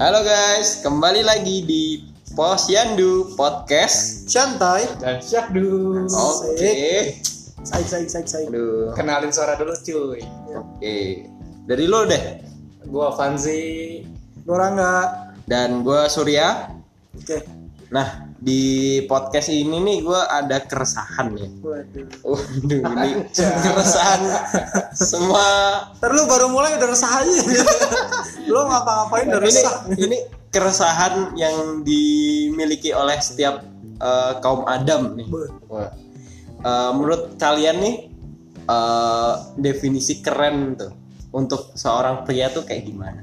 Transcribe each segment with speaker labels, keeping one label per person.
Speaker 1: Halo guys, kembali lagi di Posyandu Podcast.
Speaker 2: Santai.
Speaker 3: dan syakdu
Speaker 1: Oke.
Speaker 2: Saik saik saik saik.
Speaker 1: Aduh.
Speaker 3: kenalin suara dulu cuy
Speaker 1: Oke. Dari lo deh.
Speaker 3: gua Fanzi
Speaker 2: Gua nggak.
Speaker 1: Dan gua Surya.
Speaker 2: Oke.
Speaker 1: Nah, di podcast ini nih gua ada keresahan ya.
Speaker 2: Waduh.
Speaker 1: Waduh, ini keresahan semua
Speaker 2: Ntar lu baru mulai udah resah aja. lu ngapa-ngapain udah
Speaker 1: ini
Speaker 2: resah.
Speaker 1: ini keresahan yang dimiliki oleh setiap eh, kaum Adam nih. Wah. Eh, menurut kalian nih eh, definisi keren tuh untuk seorang pria tuh kayak gimana?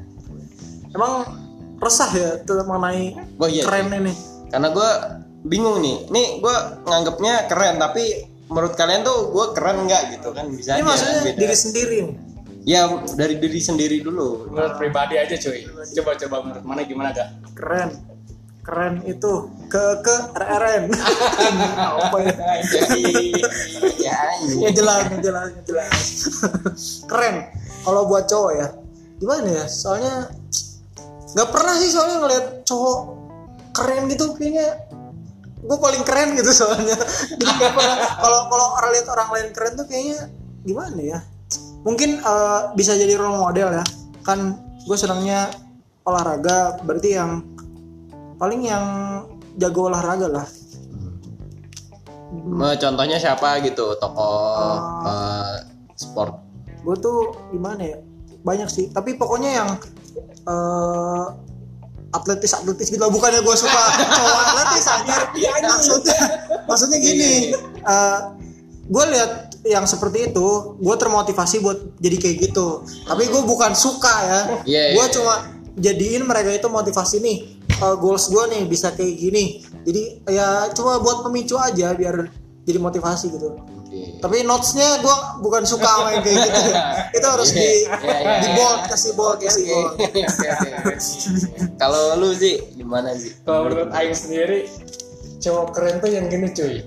Speaker 2: Emang resah ya tuh mengenai
Speaker 1: Oh iya.
Speaker 2: keren ini.
Speaker 1: Karena gue bingung nih. Nih gue nganggapnya keren tapi menurut kalian tuh gue keren nggak gitu kan bisa
Speaker 2: Ini
Speaker 1: aja
Speaker 2: maksudnya
Speaker 1: beda.
Speaker 2: diri sendiri. nih.
Speaker 1: Ya dari diri sendiri dulu.
Speaker 3: menurut pribadi aja cuy coba coba menurut mana gimana gak
Speaker 2: Keren. Keren itu ke ke RRN. Apa ya?
Speaker 1: ya,
Speaker 2: Ya jelas, ya jelas, jelas. Keren. Kalau buat cowok ya, gimana ya? Soalnya nggak pernah sih soalnya ngeliat cowok keren gitu kayaknya gue paling keren gitu soalnya. Kalau kalau orang lihat orang lain keren tuh kayaknya gimana ya? Mungkin eh, bisa jadi role model ya. Kan gue senangnya olahraga berarti yang paling yang jago olahraga lah.
Speaker 1: Eh, Contohnya siapa gitu? Tokoh eh, sport?
Speaker 2: gue tuh gimana ya? Banyak sih. Tapi pokoknya yang eh atletis atletis gitu. Bukannya gue suka cowok atletis anjir. Maksudnya maksudnya gini. Gue lihat yang seperti itu gue termotivasi buat jadi kayak gitu. Tapi gue bukan suka ya.
Speaker 1: Iya,
Speaker 2: gue
Speaker 1: iya,
Speaker 2: cuma jadiin mereka itu motivasi nih. Eh, goals gue nih bisa kayak gini. Jadi ya cuma buat pemicu aja biar jadi motivasi gitu
Speaker 1: Oke.
Speaker 2: tapi notesnya gue bukan suka sama yang kayak gitu itu harus di
Speaker 1: Iya, iya,
Speaker 2: di
Speaker 1: iya.
Speaker 2: bold kasih bold kasih bold.
Speaker 1: Kalau lu sih gimana sih?
Speaker 3: kalau menurut Aing sendiri cowok keren tuh yang gini cuy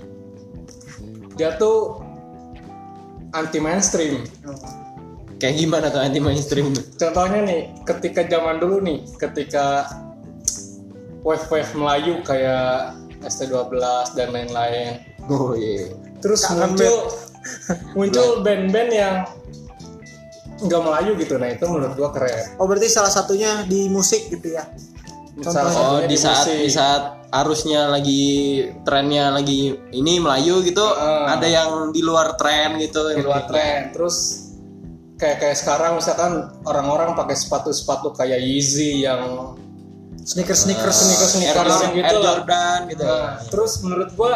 Speaker 3: dia tuh anti mainstream
Speaker 1: Kayak gimana tuh anti mainstream
Speaker 3: contohnya nih ketika zaman dulu nih ketika wave wave Melayu kayak ST12 dan lain-lain
Speaker 1: Oh iya.
Speaker 3: Terus muncul muncul band-band yang nggak Melayu gitu. Nah itu menurut gua keren.
Speaker 2: Oh berarti salah satunya di musik gitu ya?
Speaker 3: Salah
Speaker 1: Oh
Speaker 3: satunya
Speaker 1: di saat
Speaker 3: musik.
Speaker 1: di saat arusnya lagi trennya lagi ini Melayu gitu,
Speaker 3: Heeh.
Speaker 1: ada yang di luar tren gitu.
Speaker 3: di luar tren. Terus kayak kayak sekarang misalkan orang-orang pakai sepatu-sepatu kayak Yeezy yang
Speaker 2: sneakers sneakers
Speaker 3: sneakers
Speaker 1: Air
Speaker 3: sneakers
Speaker 1: Jordan,
Speaker 3: gitu
Speaker 1: Air
Speaker 3: lah.
Speaker 1: Jordan gitu.
Speaker 3: Nah, terus menurut gua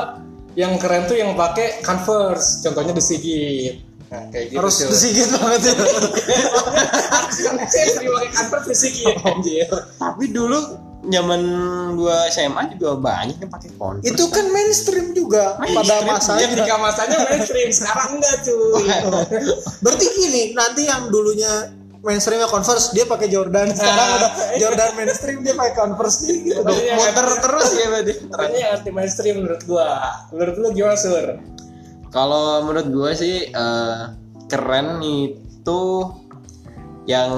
Speaker 3: yang keren tuh yang pakai Converse contohnya The Sigit. Nah, kayak gitu
Speaker 2: harus disigit banget ya.
Speaker 3: Karena saya sering pakai Converse The Sigit. Anjir.
Speaker 1: Tapi dulu zaman gua SMA juga banyak yang pakai Converse.
Speaker 2: itu kan mainstream juga. Pada
Speaker 1: Mainstream,
Speaker 2: masanya
Speaker 3: ketika masanya mainstream. Sekarang enggak cuy.
Speaker 2: Berarti gini nanti yang dulunya mainstreamnya Converse dia pakai Jordan sekarang udah Jordan mainstream dia pakai Converse gitu dong.
Speaker 3: Makanya
Speaker 1: Muter terus ya berarti.
Speaker 3: Yang anti mainstream menurut gua menurut lu gimana sur
Speaker 1: Kalau menurut gue sih eh, keren itu yang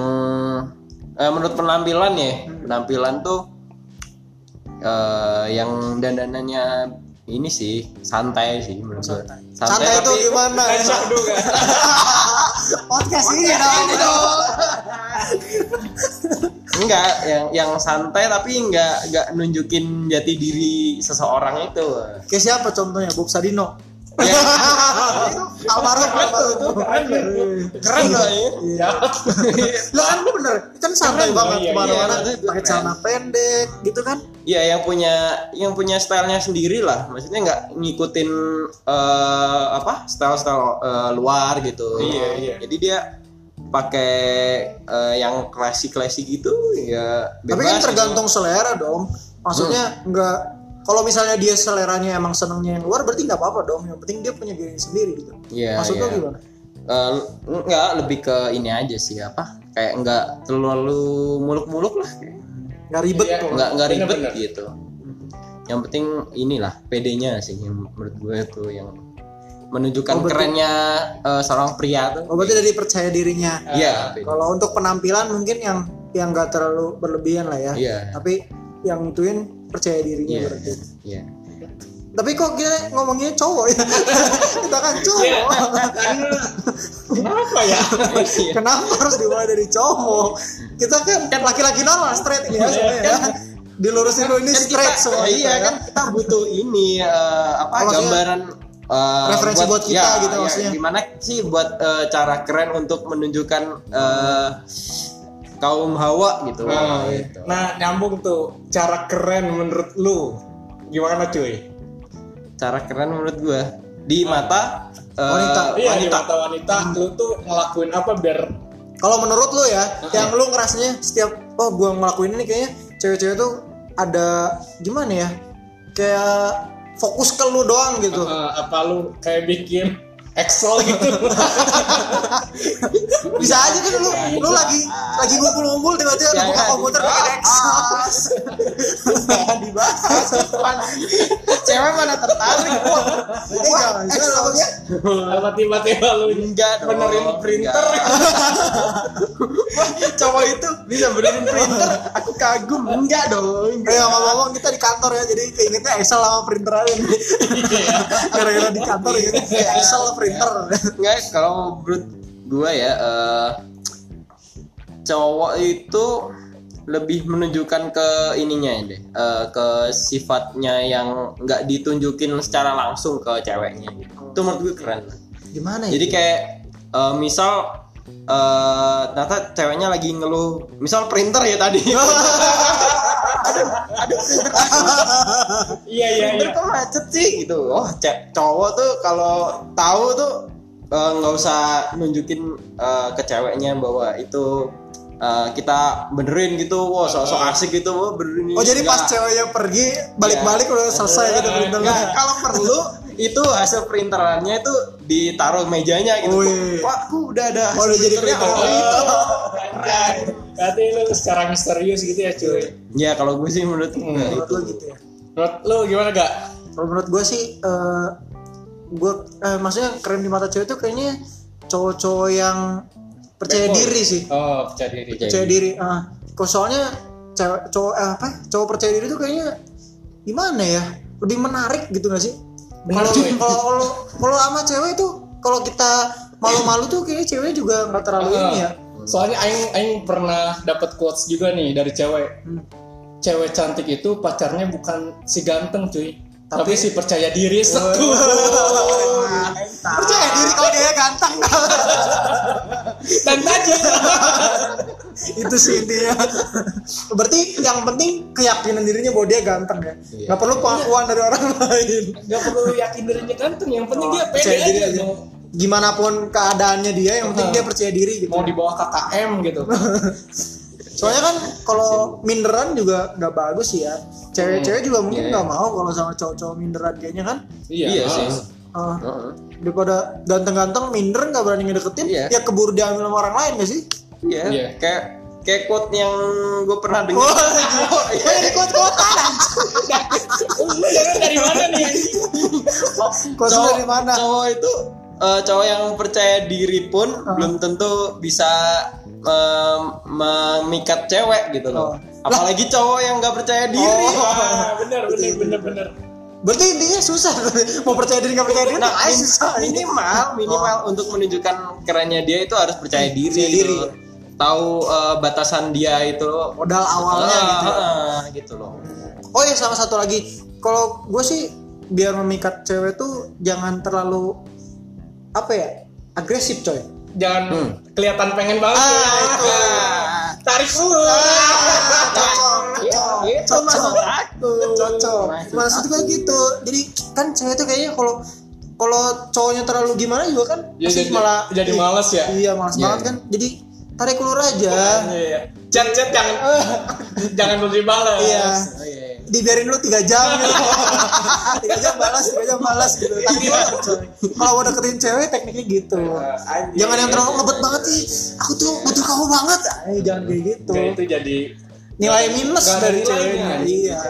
Speaker 1: eh, menurut penampilan ya penampilan tuh eh, yang dandanannya ini sih santai sih menurut gue.
Speaker 2: Santai itu gimana?
Speaker 3: syahdu kan?
Speaker 2: Podcast ini dong
Speaker 1: enggak yang yang santai tapi enggak enggak nunjukin jati diri seseorang itu.
Speaker 2: kayak siapa contohnya? Bob Sadino
Speaker 1: Ya,
Speaker 2: almarhum almarhum
Speaker 1: keren loh ya.
Speaker 2: Lah kan bener, kan santai
Speaker 3: Keren,
Speaker 2: banget
Speaker 3: iya,
Speaker 2: ke mana-mana
Speaker 1: iya, itu
Speaker 2: pakai
Speaker 1: keren.
Speaker 2: celana pendek gitu kan.
Speaker 1: Iya yang punya yang punya stylenya sendiri lah, maksudnya nggak ngikutin eh, apa style-style eh, luar gitu.
Speaker 3: Iya, iya.
Speaker 1: Jadi dia pakai eh, yang klasik-klasik gitu ya.
Speaker 2: Tapi
Speaker 1: bebas
Speaker 2: kan
Speaker 1: gitu.
Speaker 2: tergantung selera dong. Maksudnya nggak kalau misalnya dia seleranya emang senengnya yang luar berarti nggak apa-apa dong. Yang penting dia punya diri sendiri gitu.
Speaker 1: Iya.
Speaker 2: Maksud
Speaker 1: iya.
Speaker 2: gimana?
Speaker 1: Eh, nggak lebih ke ini aja sih apa? Kayak nggak terlalu muluk-muluk lah.
Speaker 2: Nggak ribet
Speaker 3: Iya.
Speaker 2: tuh.
Speaker 1: Nggak nggak ribet
Speaker 3: Bener-bener.
Speaker 1: gitu. Yang penting inilah PD-nya sih yang menurut gue tuh yang menunjukkan
Speaker 2: Oh,
Speaker 1: kerennya eh, seorang pria tuh.
Speaker 2: Oh berarti dari percaya dirinya.
Speaker 1: Iya.
Speaker 2: Kalau untuk penampilan mungkin yang yang gak terlalu berlebihan lah ya
Speaker 1: Iya.
Speaker 2: tapi yang ituin percaya dirinya
Speaker 1: Iya.
Speaker 2: berarti
Speaker 1: Iya.
Speaker 2: tapi kok kita ngomongnya cowok ya kita kan cowok
Speaker 3: Iya. Kenapa ya?
Speaker 1: Iya.
Speaker 2: kenapa harus dimulai dari cowok kita kan laki-laki normal straight ini ya sebenarnya ya dilurusin dulu ini
Speaker 1: Kan
Speaker 2: straight
Speaker 1: kita,
Speaker 2: semua
Speaker 1: iya
Speaker 2: kita ya.
Speaker 1: kan kita butuh ini eh, apa
Speaker 2: maksudnya
Speaker 1: gambaran eh,
Speaker 2: referensi buat kita gitu
Speaker 1: ya,
Speaker 2: maksudnya.
Speaker 1: Gimana sih buat eh, cara keren untuk menunjukkan eh, kaum hawa gitu.
Speaker 3: Nah,
Speaker 1: gitu.
Speaker 3: nah, nyambung tuh cara keren menurut lu gimana cuy?
Speaker 1: Cara keren menurut gua di mata eh,
Speaker 2: Wanita.
Speaker 3: Iya di
Speaker 1: wanita.
Speaker 3: mata wanita lu tuh ngelakuin apa biar
Speaker 2: kalau menurut lu ya yang lu ngerasanya setiap oh gua ngelakuin ini kayaknya cewek-cewek tuh ada gimana ya kayak fokus ke lu doang gitu
Speaker 3: eh, apa lu kayak bikin Excel gitu?
Speaker 2: bisa aja kan lu lu lagi lagi ngumpul-ngumpul tiba-tiba
Speaker 1: Ya,
Speaker 2: buka
Speaker 1: ya,
Speaker 2: komputer pakai Excel.
Speaker 1: Nggak dibahas. Cewek mana tertarik?
Speaker 2: Eh, jangan,
Speaker 1: Excel
Speaker 2: jangan.
Speaker 1: ya?
Speaker 3: apa tiba-tiba lu
Speaker 1: enggak
Speaker 3: benerin printer?
Speaker 1: Wah, cowok itu bisa benerin printer. Aku kagum. Enggak dong.
Speaker 2: Eh ngomong-ngomong kita di kantor ya. Jadi keingetnya Excel sama printer aja nih. Gara-gara di kantor gitu Excel printer.
Speaker 1: Enggak, kalau menurut gua ya eh, cowok itu lebih menunjukkan ke ininya ya deh, eh, ke sifatnya yang nggak ditunjukin secara langsung ke ceweknya gitu. Itu menurut gue keren.
Speaker 2: Gimana ya?
Speaker 1: Jadi kayak eh, misal eh ternyata ceweknya lagi ngeluh, misal printer ya tadi. aduh, aduh.
Speaker 3: Iya iya iya.
Speaker 1: kok macet sih gitu. Oh cek cowok tuh kalau tahu tuh eh, nggak usah nunjukin eh, ke ceweknya bahwa itu eh, kita benerin gitu. Wah sok-sok asik gitu. Wah benerin
Speaker 2: Oh jadi pas
Speaker 1: Nggak.
Speaker 2: ceweknya pergi balik-balik udah selesai gitu.
Speaker 1: Nggak, kalau perlu itu hasil printerannya itu ditaruh mejanya gitu
Speaker 2: Wih.
Speaker 1: wah aku udah ada
Speaker 2: Oh, udah jadi printer.
Speaker 1: Oh, itu
Speaker 3: Keren. Berarti lu secara misterius gitu ya cuy.
Speaker 1: ya kalau gue sih menurut gue
Speaker 2: Menurut
Speaker 1: itu
Speaker 2: lu gitu ya.
Speaker 3: Menurut lu gimana gak?
Speaker 2: Kalau menurut gue sih eh gue eh, maksudnya keren di mata cewek tuh kayaknya cowok-cowok yang percaya diri sih.
Speaker 3: Oh percaya diri.
Speaker 1: Percaya
Speaker 2: Percaya diri. Ah, kok soalnya cewek cowok eh, apa? Cowok percaya diri tuh kayaknya gimana ya? Lebih menarik gitu gak sih?
Speaker 3: Benar,
Speaker 2: Kalau kalau kalau sama cewek tuh kalau kita malu-malu tuh kayaknya cewek juga nggak terlalu
Speaker 3: Ah,
Speaker 2: ini ya.
Speaker 3: Soalnya aing aing pernah dapat quotes juga nih dari cewek.
Speaker 2: Hmm.
Speaker 3: Cewek cantik itu pacarnya bukan si ganteng cuy, tapi,
Speaker 2: Tapi-
Speaker 3: si percaya diri setuh.
Speaker 2: Percaya diri kalau dia ganteng.
Speaker 3: Dan tadi
Speaker 2: itu sih intinya. Berarti yang penting keyakinan dirinya bahwa dia ganteng ya.
Speaker 1: Iya.
Speaker 2: Nggak perlu pengakuan dari orang lain.
Speaker 3: nggak perlu yakin dirinya ganteng, yang penting
Speaker 2: Oh,
Speaker 3: dia pede aja.
Speaker 2: aja.
Speaker 3: Mau,
Speaker 2: Gimana pun keadaannya dia, yang penting
Speaker 3: Uh-huh.
Speaker 2: dia percaya diri gitu.
Speaker 3: mau di bawah KKM gitu.
Speaker 2: Soalnya kan kalau minderan juga nggak bagus sih ya. Cewek-cewek juga mungkin
Speaker 1: Iya,
Speaker 2: nggak mau kalau sama cowok-cowok minderan kayaknya kan.
Speaker 3: Iya,
Speaker 1: Iya sih.
Speaker 3: males.
Speaker 2: Ah,
Speaker 1: Heeh.
Speaker 2: daripada ganteng-ganteng minder nggak berani ngedeketin,
Speaker 1: Iya.
Speaker 2: ya keburu diambil sama orang lain gak sih?
Speaker 1: Iya,
Speaker 3: Iya.
Speaker 1: kayak kayak quote yang gue pernah dengar.
Speaker 2: Oh, ini kuat-kuatan.
Speaker 3: Lu dengar dari mana nih?
Speaker 2: Kuat
Speaker 1: cowok
Speaker 2: dari mana?
Speaker 1: Cowok itu eh, cowok yang percaya diri pun
Speaker 2: Ah.
Speaker 1: belum tentu bisa mem- memikat cewek gitu
Speaker 2: Oh.
Speaker 1: loh. Apalagi cowok yang nggak percaya diri.
Speaker 2: Oh.
Speaker 3: Ah, bener bener bener bener.
Speaker 2: Berarti intinya susah mau percaya diri nggak percaya diri.
Speaker 1: Nah,
Speaker 2: ah, susah.
Speaker 1: minimal minimal untuk menunjukkan kerennya dia itu harus percaya diri.
Speaker 2: Percaya diri.
Speaker 1: gitu. Tahu eh, batasan dia itu
Speaker 2: Modal awalnya
Speaker 1: Ah,
Speaker 2: gitu.
Speaker 1: ah, gitu loh.
Speaker 2: Oh ya sama satu lagi, kalau gue sih biar memikat cewek tuh jangan terlalu apa ya agresif coy.
Speaker 3: Jangan
Speaker 1: Hmm.
Speaker 3: kelihatan pengen banget.
Speaker 2: Ah,
Speaker 3: ya.
Speaker 2: itu.
Speaker 3: Tarik ulur.
Speaker 2: Cocok, cocok,
Speaker 1: Itu
Speaker 2: cocok,
Speaker 1: maksud aku.
Speaker 2: cocok.
Speaker 1: Maksud
Speaker 2: Maksud gue gitu. Jadi kan cewek tuh kayaknya kalau kalau cowoknya terlalu gimana juga kan
Speaker 3: Ya,
Speaker 2: pasti
Speaker 3: jadi-
Speaker 2: malah
Speaker 3: jadi males ya?
Speaker 2: Iya malas
Speaker 1: Iya,
Speaker 2: banget
Speaker 1: iya.
Speaker 2: kan. Jadi tarik ulur aja.
Speaker 3: Iya, iya. Chat chat jangan jangan belum dibalas.
Speaker 2: Iya.
Speaker 1: Oh, iya, iya.
Speaker 2: dibiarin lu tiga jam gitu tiga jam balas tiga jam balas gitu tapi coy, kalau mau deketin cewek tekniknya gitu
Speaker 3: Anjing.
Speaker 2: jangan yang terlalu ngebet banget sih aku tuh butuh kamu banget eh, jangan kayak gitu
Speaker 3: Kayak itu jadi
Speaker 2: nilai minus dari ceweknya iya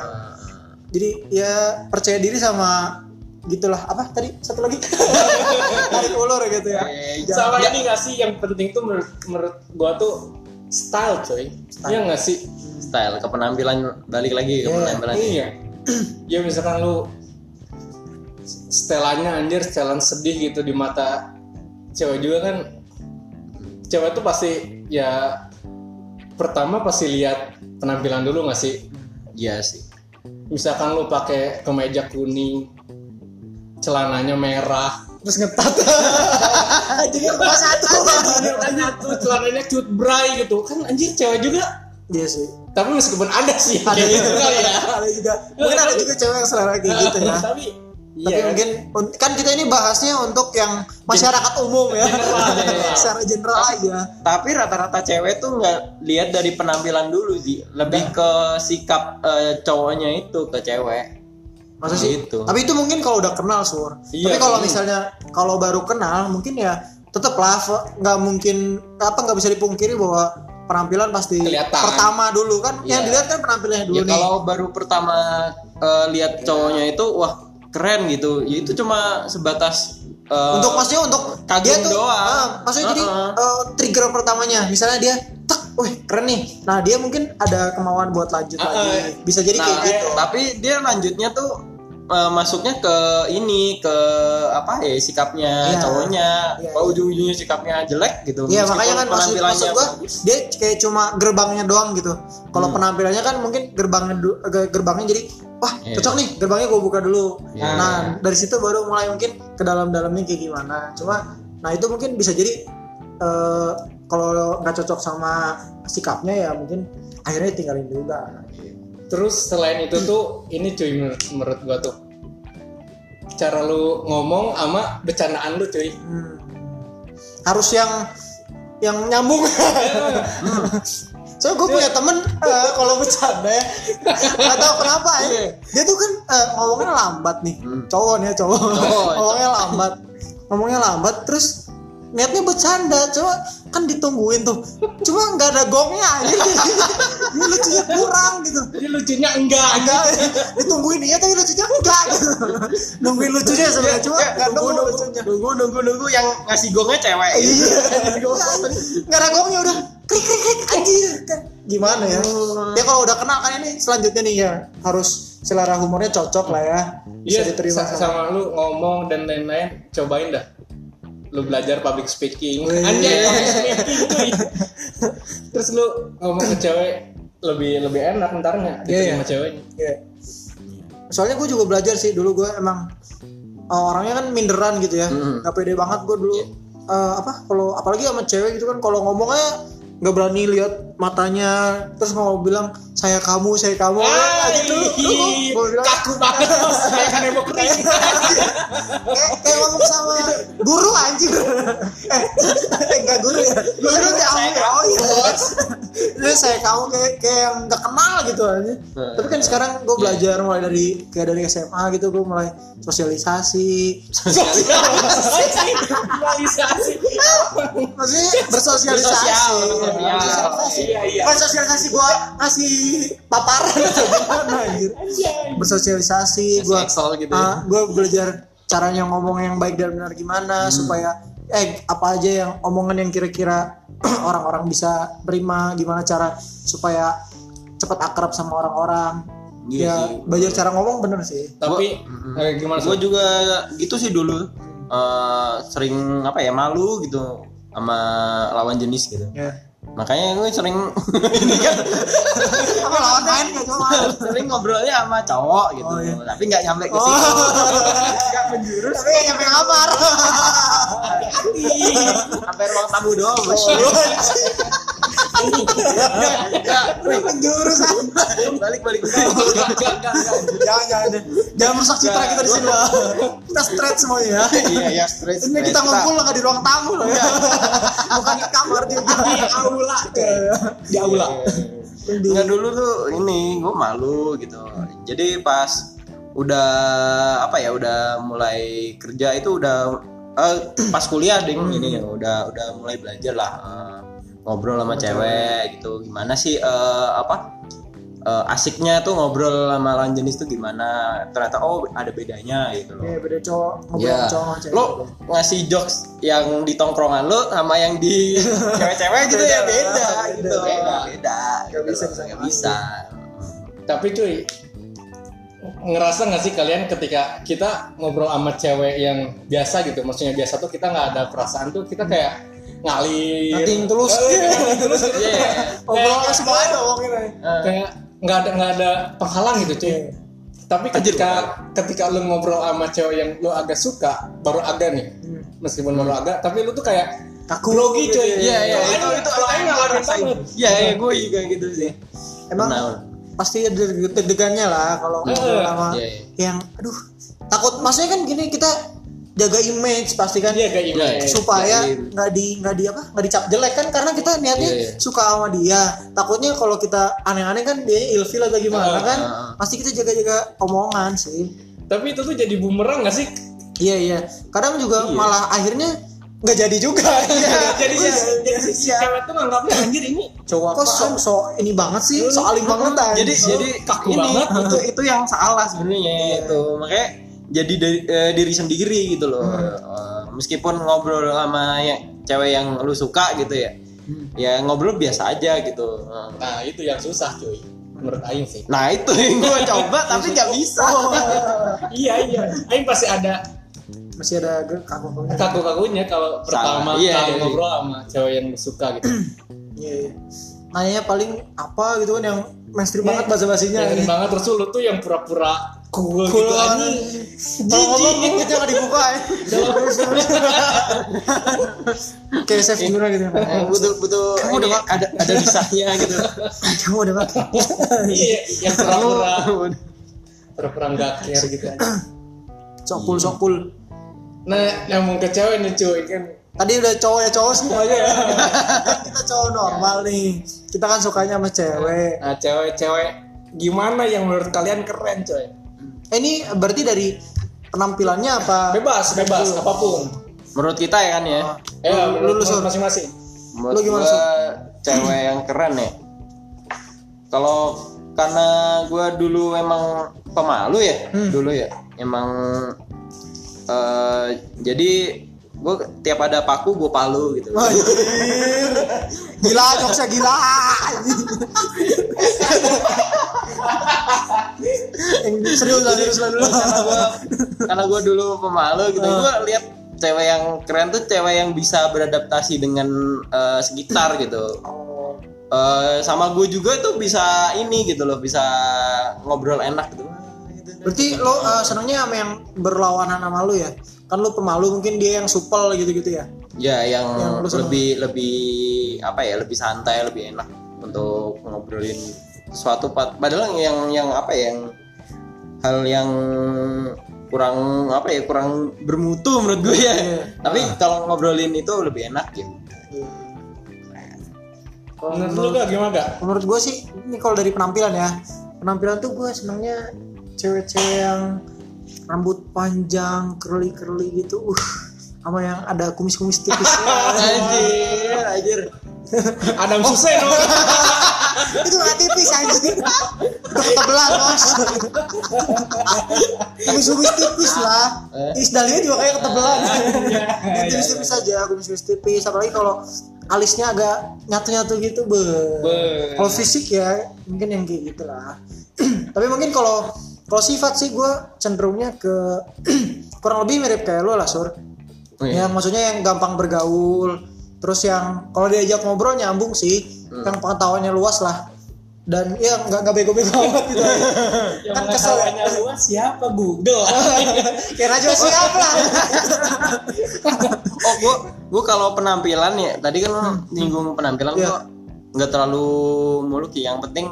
Speaker 2: jadi ya percaya diri sama gitulah apa tadi? Satu lagi? Tarik ulur gitu ya.
Speaker 1: Eh,
Speaker 3: sama ini gak sih yang penting tuh menurut menurut gua tuh style coy. Iya nggak sih?
Speaker 1: Style ke penampilan balik lagi ke
Speaker 2: Iya,
Speaker 1: penampilan.
Speaker 3: Iya. Ya misalkan lu setelannya anjir setelan sedih gitu di mata cewek juga kan cewek tuh pasti ya pertama pasti lihat penampilan dulu nggak sih?
Speaker 1: Iya sih.
Speaker 3: Misalkan lu pakai kemeja kuning celananya merah
Speaker 2: terus ngetat. Jadi pas satu.
Speaker 3: Tuh celananya cut bray gitu. Kan anjir cewek juga.
Speaker 2: Iya sih.
Speaker 3: Tapi meskipun ada sih
Speaker 2: ada
Speaker 3: kayak gitu kali ya.
Speaker 2: Ada juga. Mungkin ada juga cewek yang selera kayak gitu ya.
Speaker 3: Tapi
Speaker 2: tapi
Speaker 3: iya.
Speaker 2: mungkin kan kita ini bahasnya untuk yang masyarakat umum ya.
Speaker 3: General, ya.
Speaker 2: secara general aja.
Speaker 1: tapi rata-rata cewek tuh nggak lihat dari penampilan dulu sih. Lebih ke sikap eh, cowoknya itu ke cewek
Speaker 2: masa sih
Speaker 1: Gitu.
Speaker 2: tapi itu mungkin kalau udah kenal sur
Speaker 3: Iya,
Speaker 2: tapi kalau
Speaker 3: iya.
Speaker 2: misalnya kalau baru kenal mungkin ya tetap lah nggak mungkin apa nggak bisa dipungkiri bahwa penampilan pasti
Speaker 3: Kelihatan.
Speaker 2: pertama dulu kan yang
Speaker 1: Iya.
Speaker 2: dilihat kan penampilannya dulu
Speaker 1: ya
Speaker 2: nih
Speaker 1: kalau baru pertama eh, lihat cowoknya itu wah keren gitu ya itu cuma sebatas eh,
Speaker 2: untuk maksudnya untuk
Speaker 1: kagum
Speaker 2: dia tuh
Speaker 1: doang.
Speaker 2: ah, maksudnya jadi
Speaker 1: Heeh.
Speaker 2: eh, trigger pertamanya misalnya dia wih keren nih nah dia mungkin ada kemauan buat lanjut
Speaker 3: Ah,
Speaker 2: lagi bisa jadi
Speaker 1: nah,
Speaker 2: kayak gitu
Speaker 1: tapi dia lanjutnya tuh eh, masuknya ke ini ke apa ya sikapnya
Speaker 2: Iya.
Speaker 1: cowoknya kalau
Speaker 2: iya.
Speaker 1: ujung-ujungnya sikapnya jelek gitu
Speaker 2: Iya
Speaker 1: meskipun
Speaker 2: makanya kan maksud, maksud gua
Speaker 1: bagus.
Speaker 2: dia kayak cuma gerbangnya doang gitu. Kalau penampilannya kan mungkin gerbangnya gerbangnya jadi wah
Speaker 1: Iya.
Speaker 2: cocok nih gerbangnya gue buka dulu.
Speaker 1: Iya.
Speaker 2: Nah dari situ baru mulai mungkin ke dalam-dalamnya kayak gimana. Cuma nah itu mungkin bisa jadi eh, kalau nggak cocok sama sikapnya ya mungkin akhirnya tinggalin juga.
Speaker 3: Terus selain itu tuh ini cuy menurut, menurut gua tuh. Cara lu ngomong sama bercandaan lu cuy.
Speaker 2: Hmm. Harus yang yang nyambung. So gue punya temen eh, kalau bercanda ya. Nggak tahu kenapa ya. Dia tuh kan eh, ngomongnya lambat nih. Cowok nih cowok.
Speaker 1: Cowok,
Speaker 2: ngomongnya lambat. Ngomongnya lambat terus niatnya bercanda coba kan ditungguin tuh cuma nggak ada gongnya aja ini lucunya kurang gitu
Speaker 3: Jadi lucunya enggak.
Speaker 2: enggak ditungguin dia tapi lucunya enggak gitu nungguin lucunya sebenarnya cuma nggak
Speaker 1: nunggu
Speaker 2: nunggu
Speaker 1: nunggu
Speaker 2: lucunya
Speaker 1: nunggu nunggu nunggu yang ngasih gongnya cewek gitu.
Speaker 2: Iya. Nggak ada gongnya udah krik krik krik anjir kan gimana ya? Ya kalau udah kenal kan ini selanjutnya nih ya harus selera humornya cocok lah ya. Bisa
Speaker 3: Iya,
Speaker 2: diterima
Speaker 3: sa-
Speaker 2: sama.
Speaker 3: sama lu ngomong dan lain-lain, cobain dah. Lu belajar public speaking. Anjay, public speaking. Terus lu ngomong ke cewek lebih lebih enak ntarnya
Speaker 2: Iya,
Speaker 3: diterima
Speaker 2: iya.
Speaker 3: ceweknya.
Speaker 2: Iya. Soalnya gue juga belajar sih dulu gue emang uh, orangnya kan minderan gitu ya.
Speaker 1: Hmm.
Speaker 2: Gak pede banget gue dulu. Uh, apa kalau apalagi sama cewek gitu kan kalau ngomongnya nggak berani lihat matanya terus mau bilang saya kamu saya kamu
Speaker 3: Ah,
Speaker 2: Nah, gitu. Bilang
Speaker 3: kaku banget. Kayak kan mau kering.
Speaker 2: kayak kayak ngomong sama guru anjir eh enggak guru ya. Guru kayak saya kamu bos. Jadi saya kamu kayak kayak yang nggak kenal gitu aja tapi kan sekarang gue belajar mulai dari kayak dari SMA gitu gue mulai sosialisasi.
Speaker 3: Sosialisasi.
Speaker 2: maksudnya bersosialisasi.
Speaker 1: Bersosial, bersosial.
Speaker 2: Bersosialisasi.
Speaker 3: Iya, iya.
Speaker 2: Bukan sosialisasi gue ngasih paparan atau gimana anjir. Bersosialisasi gue
Speaker 1: gitu ya.
Speaker 2: gue belajar caranya ngomong yang baik dan benar gimana supaya eh apa aja yang omongan yang kira-kira orang-orang bisa terima gimana cara supaya cepat akrab sama orang-orang.
Speaker 1: Iya
Speaker 2: ya
Speaker 1: sih.
Speaker 2: belajar cara ngomong bener sih.
Speaker 3: Tapi eh, gimana
Speaker 1: gue juga gitu sih dulu. Eh, sering apa ya malu gitu sama lawan jenis gitu.
Speaker 2: Ya
Speaker 1: makanya gue sering ini kan
Speaker 2: apa lawan main gak cuma?
Speaker 1: sering ngobrolnya sama cowok gitu.
Speaker 2: Oh, iya.
Speaker 1: tapi nggak nyampe ke
Speaker 2: Oh.
Speaker 1: situ. Nggak menjurus.
Speaker 2: Tapi gak nyampe kamar.
Speaker 1: Sampai ruang tamu doang bos
Speaker 2: menjurus
Speaker 1: balik balik.
Speaker 3: Enggak, enggak, enggak.
Speaker 2: jangan jangan. Jangan merusak citra kita di sini lah kita straight semuanya ya.
Speaker 1: Iya ya
Speaker 2: ini kita ngumpul nggak di ruang tamu loh ya. Bukan di kamar
Speaker 3: Di aula. Di aula.
Speaker 1: Nggak dulu tuh ini gue malu gitu. Jadi pas udah apa ya udah mulai kerja itu udah eh, pas kuliah ding ini udah udah mulai belajar lah. Eh, ngobrol sama cewek gitu. Gimana sih eh, apa eh, asiknya tuh ngobrol sama lawan jenis tuh gimana ternyata oh ada bedanya gitu loh
Speaker 2: Iya, beda cowok ngobrol
Speaker 1: Ya,
Speaker 2: sama cowok sama cewek.
Speaker 1: lo ngasih jokes yang di tongkrongan lo sama yang di cewek-cewek gitu ya
Speaker 2: Beda,
Speaker 1: beda
Speaker 2: beda.
Speaker 1: gitu beda beda
Speaker 2: Nggak bisa
Speaker 1: gitu.
Speaker 2: disamain.
Speaker 1: Nggak bisa
Speaker 3: Tapi cuy, ngerasa nggak sih kalian ketika kita ngobrol sama cewek yang biasa gitu, maksudnya biasa tuh kita nggak ada perasaan tuh kita kayak ngalir,
Speaker 2: Nothing tulus.
Speaker 3: Eh, nothing tulus gitu.
Speaker 1: Iya.
Speaker 2: Ngobrolnya semua ada ngomongin aja.
Speaker 3: Kayak nggak ada nggak ada penghalang gitu cuy.
Speaker 2: Iya.
Speaker 3: Tapi ketika ketika lu ngobrol sama cewek yang lu agak suka, baru agak nih,
Speaker 2: Hmm.
Speaker 3: meskipun baru agak, tapi lu tuh kayak
Speaker 2: Kaku
Speaker 3: grogi
Speaker 2: gitu
Speaker 3: cuy.
Speaker 2: ya.
Speaker 1: Iya iya itu itu
Speaker 3: ngalamin banget.
Speaker 1: Iya iya gue juga gitu sih.
Speaker 2: Emang pasti ada deg-degannya lah kalau ngobrol
Speaker 3: Iya,
Speaker 2: sama
Speaker 1: iya, iya.
Speaker 2: yang aduh takut maksudnya kan gini kita jaga image pasti kan?
Speaker 3: Iya kayak
Speaker 1: Iya,
Speaker 3: gimana?
Speaker 1: iya.
Speaker 2: supaya
Speaker 1: Iya,
Speaker 2: nggak di nggak di apa? Nggak dicap jelek kan? Karena kita niatnya
Speaker 1: Iya, iya.
Speaker 2: suka sama dia. Takutnya kalau kita aneh-aneh kan dia ilfil atau gimana
Speaker 3: Ah,
Speaker 2: kan? Pasti kita jaga-jaga omongan sih.
Speaker 3: Tapi itu tuh jadi bumerang gak sih?
Speaker 2: iya iya. Kadang juga
Speaker 1: Iya.
Speaker 2: malah akhirnya nggak jadi juga. Iya
Speaker 3: jadi
Speaker 2: Iya,
Speaker 3: jadi si
Speaker 2: iya.
Speaker 3: cewek tuh nganggapnya anjir ini cowok
Speaker 2: kok so, so ini banget sih so alim banget
Speaker 1: jadi jadi
Speaker 3: kaku
Speaker 1: ini
Speaker 3: banget.
Speaker 1: itu itu yang salah sebenarnya. Itu. Makanya jadi dari, eh, diri sendiri gitu loh. Eh, meskipun ngobrol sama yang cewek yang lu suka gitu ya. Ya ngobrol biasa aja gitu.
Speaker 3: Nah itu yang susah cuy. Menurut Aing sih.
Speaker 1: Nah itu yang gue coba tapi nggak bisa.
Speaker 3: Iya iya. Aing pasti ada
Speaker 2: masih ada kaku-kakunya.
Speaker 3: kaku-kakunya kalau pertama
Speaker 1: Iya,
Speaker 3: kali
Speaker 1: iya,
Speaker 3: ngobrol sama cewek yang suka gitu.
Speaker 2: Iya iya. Nanya paling apa gitu kan yang mainstream banget bahasa basinya
Speaker 3: Yang sering banget terus lu tuh yang pura-pura cool,
Speaker 2: Cool
Speaker 3: gitu
Speaker 2: banget.
Speaker 3: anjing
Speaker 2: Kalau ngomong nggak dibuka ya. Kayak chef gimana gitu.
Speaker 1: Eh, butuh butuh
Speaker 2: Kamu udah makan?
Speaker 1: ada ada lisahnya gitu
Speaker 2: Kamu udah makan?
Speaker 3: Iya yang pura-pura Pura-pura nggak care gitu aja
Speaker 2: Sokul sokul.
Speaker 3: Nah nyambung ke cewek nih cuy kan
Speaker 2: Tadi udah cowok ya cowok semuanya ya. Kan kita cowok normal nih. Kita kan sukanya sama cewek.
Speaker 3: Nah cewek-cewek gimana yang menurut kalian keren coy
Speaker 2: Eh, ini berarti dari penampilannya apa?
Speaker 3: Bebas, bebas, apa pun
Speaker 1: menurut kita ya kan ya
Speaker 3: Eh,
Speaker 2: Lu- lu,
Speaker 3: masing-masing
Speaker 1: Menurut
Speaker 2: Lu gimana,
Speaker 1: gua cewek yang keren ya. Kalau karena gua dulu emang pemalu ya,
Speaker 2: Hmm.
Speaker 1: dulu ya. Emang eh jadi gua tiap ada paku gua palu gitu.
Speaker 2: Anjir. Gila, jokesnya gila. Serius lah, serius lah dulu.
Speaker 1: karena gua dulu pemalu gitu.
Speaker 2: Ah.
Speaker 1: Gua lihat cewek yang keren tuh cewek yang bisa beradaptasi dengan eh, sekitar gitu.
Speaker 2: Oh,
Speaker 1: Eh, sama gue juga tuh bisa ini gitu loh, bisa ngobrol enak gitu. Gitu.
Speaker 2: Berarti lo uh, senangnya sama yang berlawanan sama lu ya? Kan lu pemalu mungkin dia yang supel gitu-gitu ya?
Speaker 1: Ya, yang,
Speaker 2: Yang
Speaker 1: lebih lebih apa ya, lebih santai, lebih enak untuk ngobrolin sesuatu padahal yang yang apa ya, yang hal yang kurang apa ya, kurang bermutu menurut gue ya.
Speaker 2: Iya.
Speaker 1: Tapi kalau ngobrolin itu lebih enak gitu.
Speaker 2: Kalau
Speaker 3: menurut lu gak gimana gak?
Speaker 2: menurut gue sih ini kalau dari penampilan ya penampilan tuh gue senangnya cewek-cewek yang rambut panjang curly curly gitu. Uh sama yang ada kumis-kumis tipis.
Speaker 1: Anjir, anjir.
Speaker 3: Adam Suseno.
Speaker 2: Itu nggak tipis anjir. Itu ketebelan bos kumis-kumis tipis lah.
Speaker 1: Eh.
Speaker 2: isdalnya juga kayak ketebelan
Speaker 3: Iya,
Speaker 2: tipis-tipis aja kumis-kumis tipis. Apalagi kalau alisnya agak nyatu-nyatu gitu be,
Speaker 3: Be.
Speaker 2: kalau fisik ya mungkin yang kayak gitulah tapi mungkin kalau kalau sifat sih gue cenderungnya ke kurang lebih mirip kayak lo lah sur.
Speaker 1: Oh, iya.
Speaker 2: yang maksudnya yang gampang bergaul terus yang kalau diajak ngobrol nyambung sih
Speaker 1: Hmm.
Speaker 2: yang pengetahuannya luas lah. Dan ya nggak nggak bego-bego amat gitu.
Speaker 3: Yang
Speaker 2: kan kesel
Speaker 3: pengetahuannya luas siapa? Google.
Speaker 2: Kayak Raja siap lah.
Speaker 1: Oh, gua gua kalau penampilan ya, tadi kan lu nyinggung penampilan
Speaker 2: Iya.
Speaker 1: gua nggak terlalu muluk ya. Yang penting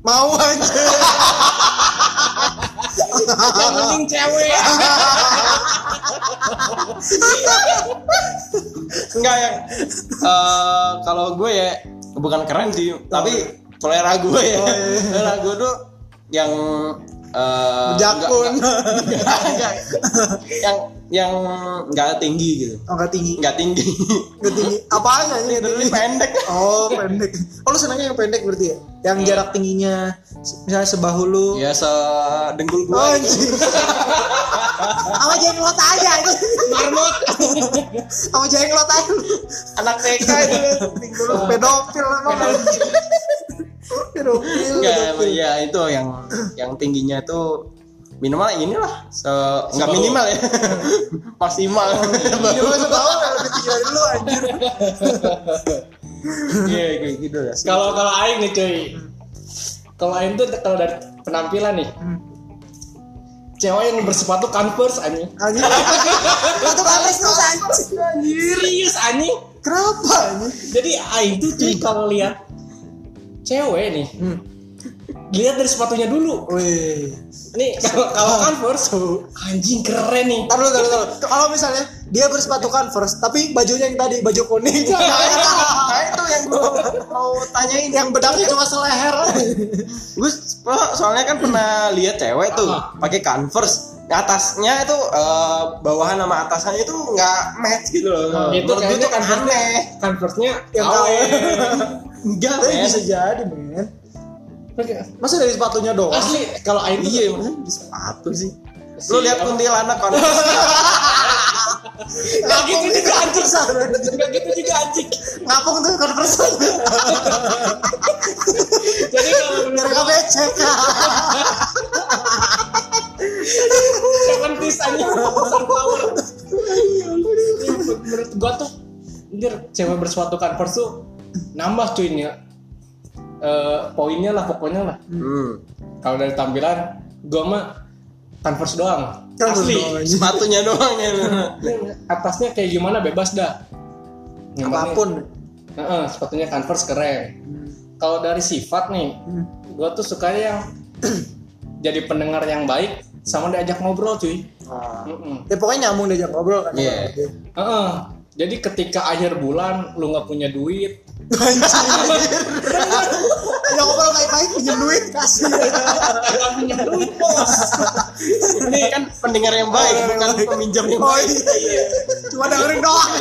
Speaker 2: mau aja
Speaker 3: Yang penting cewek
Speaker 1: enggak yang eh, kalau gue ya bukan keren sih, tapi selera gue ya. Selera gue tuh yang eh,
Speaker 2: Jakun.
Speaker 1: yang yang nggak tinggi gitu
Speaker 2: Oh, nggak tinggi.
Speaker 1: nggak tinggi
Speaker 2: Nggak tinggi. Yang tinggi?
Speaker 1: pendek
Speaker 2: Oh, pendek. Oh, lu senangnya yang pendek berarti ya? Yang jarak tingginya misalnya sebahu lu.
Speaker 1: ya sedengkul
Speaker 2: Oh,
Speaker 1: gua gitu.
Speaker 2: anjing. Sama jenglot aja itu.
Speaker 3: marmot
Speaker 2: Sama jenglot aja.
Speaker 1: anak TK itu
Speaker 2: Lu pedofil emang. Pedofil. Pedofil.
Speaker 1: ya itu yang yang tingginya tuh minimal inilah se nggak minimal ya maksimal
Speaker 2: Ini lu sebahu lebih tinggi dari lu anjir.
Speaker 1: Iya kayak gitu ya
Speaker 3: kalau kalau aing nih cuy kalau aing tuh kalau dari penampilan nih cewek yang bersepatu converse anjing
Speaker 2: Anjir. Satu kali tuh anjir.
Speaker 3: serius anjing
Speaker 2: Kenapa anjir?
Speaker 3: jadi aing tuh cuy kalau lihat cewek nih
Speaker 2: Hmm.
Speaker 3: Lihat dari sepatunya dulu
Speaker 2: Wih.
Speaker 3: nih kalau kalau converse anjing keren nih
Speaker 2: Taruh, taruh, taruh. Kalau misalnya dia bersepatu converse, tapi bajunya yang tadi baju kuning,
Speaker 1: nah itu yang gua mau tanyain
Speaker 2: yang bedaknya cuma seleher.
Speaker 1: gue soalnya kan pernah lihat cewek tuh pakai converse atasnya itu eh, bawahan sama atasannya itu nggak match gitu loh
Speaker 3: itu
Speaker 1: Menurut gue
Speaker 3: kayaknya converse
Speaker 1: aneh
Speaker 3: converse-nya
Speaker 2: Yang
Speaker 3: KW.
Speaker 1: enggak
Speaker 2: bisa jadi, men. Masa dari sepatunya doang?
Speaker 3: asli. Kalau aing
Speaker 1: iya di sepatu sih.
Speaker 3: Si
Speaker 1: lu lihat kuntilanak converse
Speaker 3: Gak gitu juga anjing. Gak gitu juga anjing.
Speaker 2: Ngapung tuh converse.
Speaker 3: Jadi kalau
Speaker 2: gak becek.
Speaker 3: Seven piece anjing. Sunflower. Menurut gua tuh Anjir cewek bersepatu converse tuh Nambah cuy nih Eh, Poinnya lah pokoknya lah
Speaker 1: hmm.
Speaker 3: Kalau dari tampilan Gua mah Converse doang
Speaker 2: Converse
Speaker 3: Asli
Speaker 2: doang,
Speaker 1: sepatunya doang ya
Speaker 3: Atasnya kayak gimana bebas dah Apa
Speaker 2: pun.
Speaker 3: Heeh, sepatunya Converse keren. Kalau dari sifat nih,
Speaker 2: Hmm.
Speaker 3: gua tuh sukanya yang jadi pendengar yang baik sama diajak ngobrol cuy.
Speaker 2: Ah.
Speaker 3: Heeh.
Speaker 2: Ya pokoknya nyambung diajak ngobrol kan.
Speaker 1: Iya.
Speaker 3: Heeh. Jadi ketika akhir bulan lu nggak punya duit,
Speaker 2: Ajak ngobrol baik-baik pinjam duit kasih.
Speaker 3: nggak punya duit bos.
Speaker 1: ini kan pendengar yang baik bukan peminjam yang
Speaker 2: Oh
Speaker 1: baik
Speaker 2: iya. Cuma dengerin doang.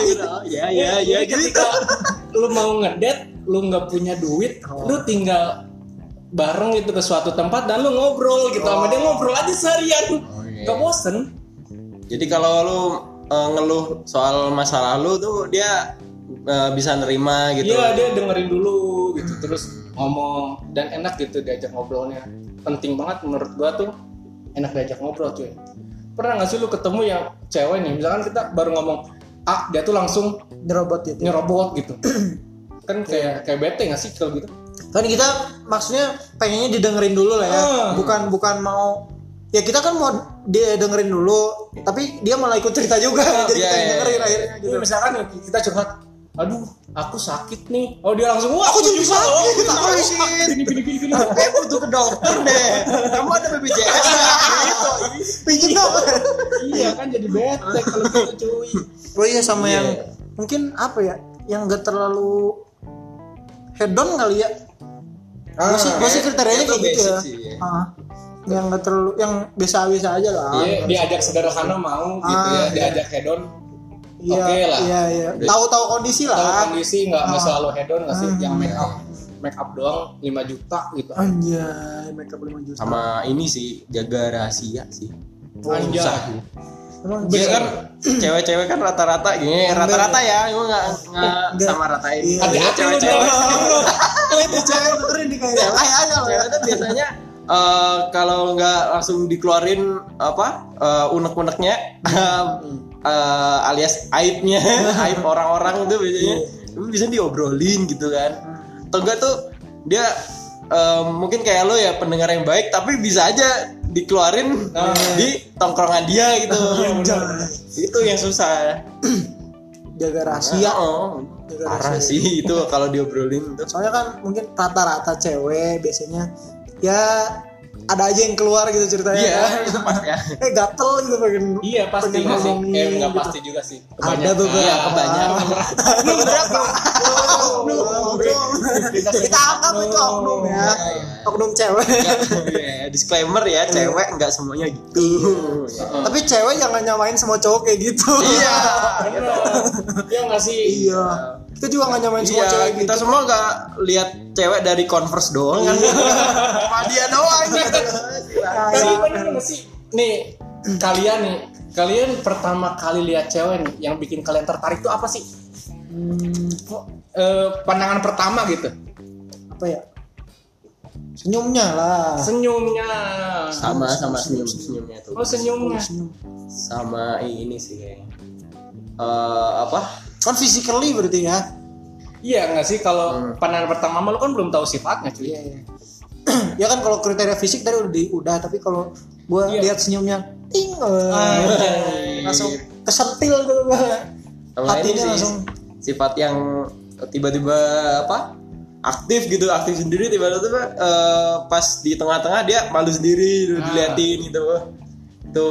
Speaker 1: ya ya ya
Speaker 3: Jadi ketika lu mau ngedet, lu nggak punya duit, lu tinggal bareng gitu ke suatu tempat dan lu ngobrol gitu sama dia ngobrol aja seharian.
Speaker 1: iya.
Speaker 3: Gak bosen.
Speaker 1: Jadi kalau lu eh, ngeluh soal masa lalu tuh dia eh, bisa nerima gitu.
Speaker 3: Iya dia dengerin dulu gitu terus ngomong dan enak gitu diajak ngobrolnya penting banget menurut gua tuh enak diajak ngobrol cuy pernah nggak sih lu ketemu yang cewek nih misalkan kita baru ngomong ah dia tuh langsung
Speaker 2: Nyerobot gitu.
Speaker 3: nyerobot gitu kan kayak kayak bete nggak sih kalau gitu
Speaker 2: Kan kita maksudnya pengennya didengerin dulu lah ya.
Speaker 3: Ah.
Speaker 2: Bukan bukan mau ya kita kan mau dia dengerin dulu, tapi dia malah ikut cerita juga. Jadi
Speaker 1: iya,
Speaker 2: kita
Speaker 1: iya,
Speaker 2: dengerin
Speaker 1: iya.
Speaker 2: akhirnya gitu.
Speaker 3: Ini misalkan kita curhat aduh aku sakit nih oh dia langsung wah
Speaker 2: Aku juga sakit,
Speaker 3: oh,
Speaker 2: kita
Speaker 3: aku
Speaker 2: polisi."
Speaker 3: sakit. gini gini gini gini
Speaker 1: Eh butuh ke dokter deh. Kamu ada BPJS gitu.
Speaker 2: Pinjem dong.
Speaker 3: iya kan jadi bete kalau gitu cuy
Speaker 2: Oh iya sama
Speaker 1: Iya.
Speaker 2: yang mungkin apa ya? Yang gak terlalu hedon kali ya.
Speaker 1: Ah,
Speaker 2: Gue sih, gua sih kriterianya kayak gitu ya.
Speaker 1: sih, ya.
Speaker 2: Ah. Yang gak terlalu yang biasa-biasa aja lah.
Speaker 3: Dia diajak sederhana mau gitu ya,
Speaker 2: Ah,
Speaker 3: diajak hedon
Speaker 2: Iya,
Speaker 3: oke lah.
Speaker 2: Iya, iya. Tahu-tahu kondisi
Speaker 3: tahu
Speaker 2: lah.
Speaker 3: kondisi nggak nggak
Speaker 2: Ah.
Speaker 3: selalu hedon nggak sih
Speaker 2: Hmm.
Speaker 3: yang make up make up doang 5 juta gitu
Speaker 2: Anjay, makeup 5 juta.
Speaker 1: Sama ini sih jaga rahasia sih.
Speaker 3: Anjay.
Speaker 1: Susah.
Speaker 2: Emang
Speaker 1: Dia kan cewek-cewek kan rata-rata gini, rata-rata ya, gue nggak nggak
Speaker 2: Nggak.
Speaker 1: sama ratain.
Speaker 2: Iya.
Speaker 3: hati-hati lu
Speaker 1: cewek-cewek.
Speaker 2: Itu cewek dengerin kayaknya.
Speaker 1: Cewek aja loh. Cewek tuh biasanya eh, kalau nggak langsung dikeluarin apa eh, unek-uneknya eh, alias aibnya, aib orang-orang itu biasanya itu bisa diobrolin gitu kan. Atau enggak tuh dia eh, mungkin kayak lo ya pendengar yang baik tapi bisa aja dikeluarin
Speaker 3: Nah.
Speaker 1: di tongkrongan dia gitu.
Speaker 2: Anjay.
Speaker 1: itu yang susah.
Speaker 2: Jaga rahasia.
Speaker 1: Oh,
Speaker 2: Jaga
Speaker 1: parah
Speaker 2: rahasia.
Speaker 1: sih itu kalau diobrolin tuh.
Speaker 2: Soalnya kan mungkin rata-rata cewek biasanya ya ada aja yang keluar gitu ceritanya.
Speaker 1: Iya,
Speaker 2: kan.
Speaker 1: itu pasti ya.
Speaker 2: eh gatel gitu pengen.
Speaker 3: iya pasti
Speaker 2: pengen
Speaker 3: sih eh nggak
Speaker 2: gitu.
Speaker 3: pasti juga sih
Speaker 2: Ada beberapa.
Speaker 1: Iya, kebanyakan.
Speaker 2: Beberapa. kita anggap itu oknum ya oknum cewek
Speaker 1: Ya, disclaimer ya cewek nggak semuanya gitu
Speaker 2: tapi cewek jangan nyamain semua cowok kayak gitu
Speaker 1: iya
Speaker 3: Bener. Iya nggak sih?
Speaker 2: iya kita juga nggak nyamain semua
Speaker 1: Iya,
Speaker 2: cewek
Speaker 1: kita
Speaker 2: gitu
Speaker 1: semua nggak lihat cewek dari converse doang kan cuma dia doang gitu
Speaker 3: Tapi bener nggak sih? Nih kalian nih, kalian pertama kali lihat cewek nih, yang bikin kalian tertarik tuh apa sih?
Speaker 2: Hmm,
Speaker 3: Kok, eh, pandangan pertama gitu,
Speaker 2: apa ya senyumnya lah
Speaker 3: senyumnya.
Speaker 1: sama sama senyum senyumnya tuh
Speaker 3: Oh senyumnya.
Speaker 2: Senyum.
Speaker 1: sama ini sih kayaknya Eh, apa
Speaker 2: kan physically berarti ya
Speaker 3: Iya nggak sih kalau
Speaker 1: Hmm.
Speaker 3: pandangan pertama mah lu kan belum tahu sifatnya cuy.
Speaker 2: Iya, iya. ya kan kalau kriteria fisik tadi udah di, udah tapi kalau gue
Speaker 3: Iya.
Speaker 2: lihat senyumnya ting eh,
Speaker 3: Anjay.
Speaker 2: langsung kesentil gitu gua.
Speaker 1: sama ini
Speaker 2: hatinya
Speaker 1: sih
Speaker 2: langsung
Speaker 1: sifat yang tiba-tiba apa aktif gitu aktif sendiri tiba-tiba eh, pas di tengah-tengah dia malu sendiri gitu,
Speaker 3: Ah.
Speaker 1: diliatin gitu itu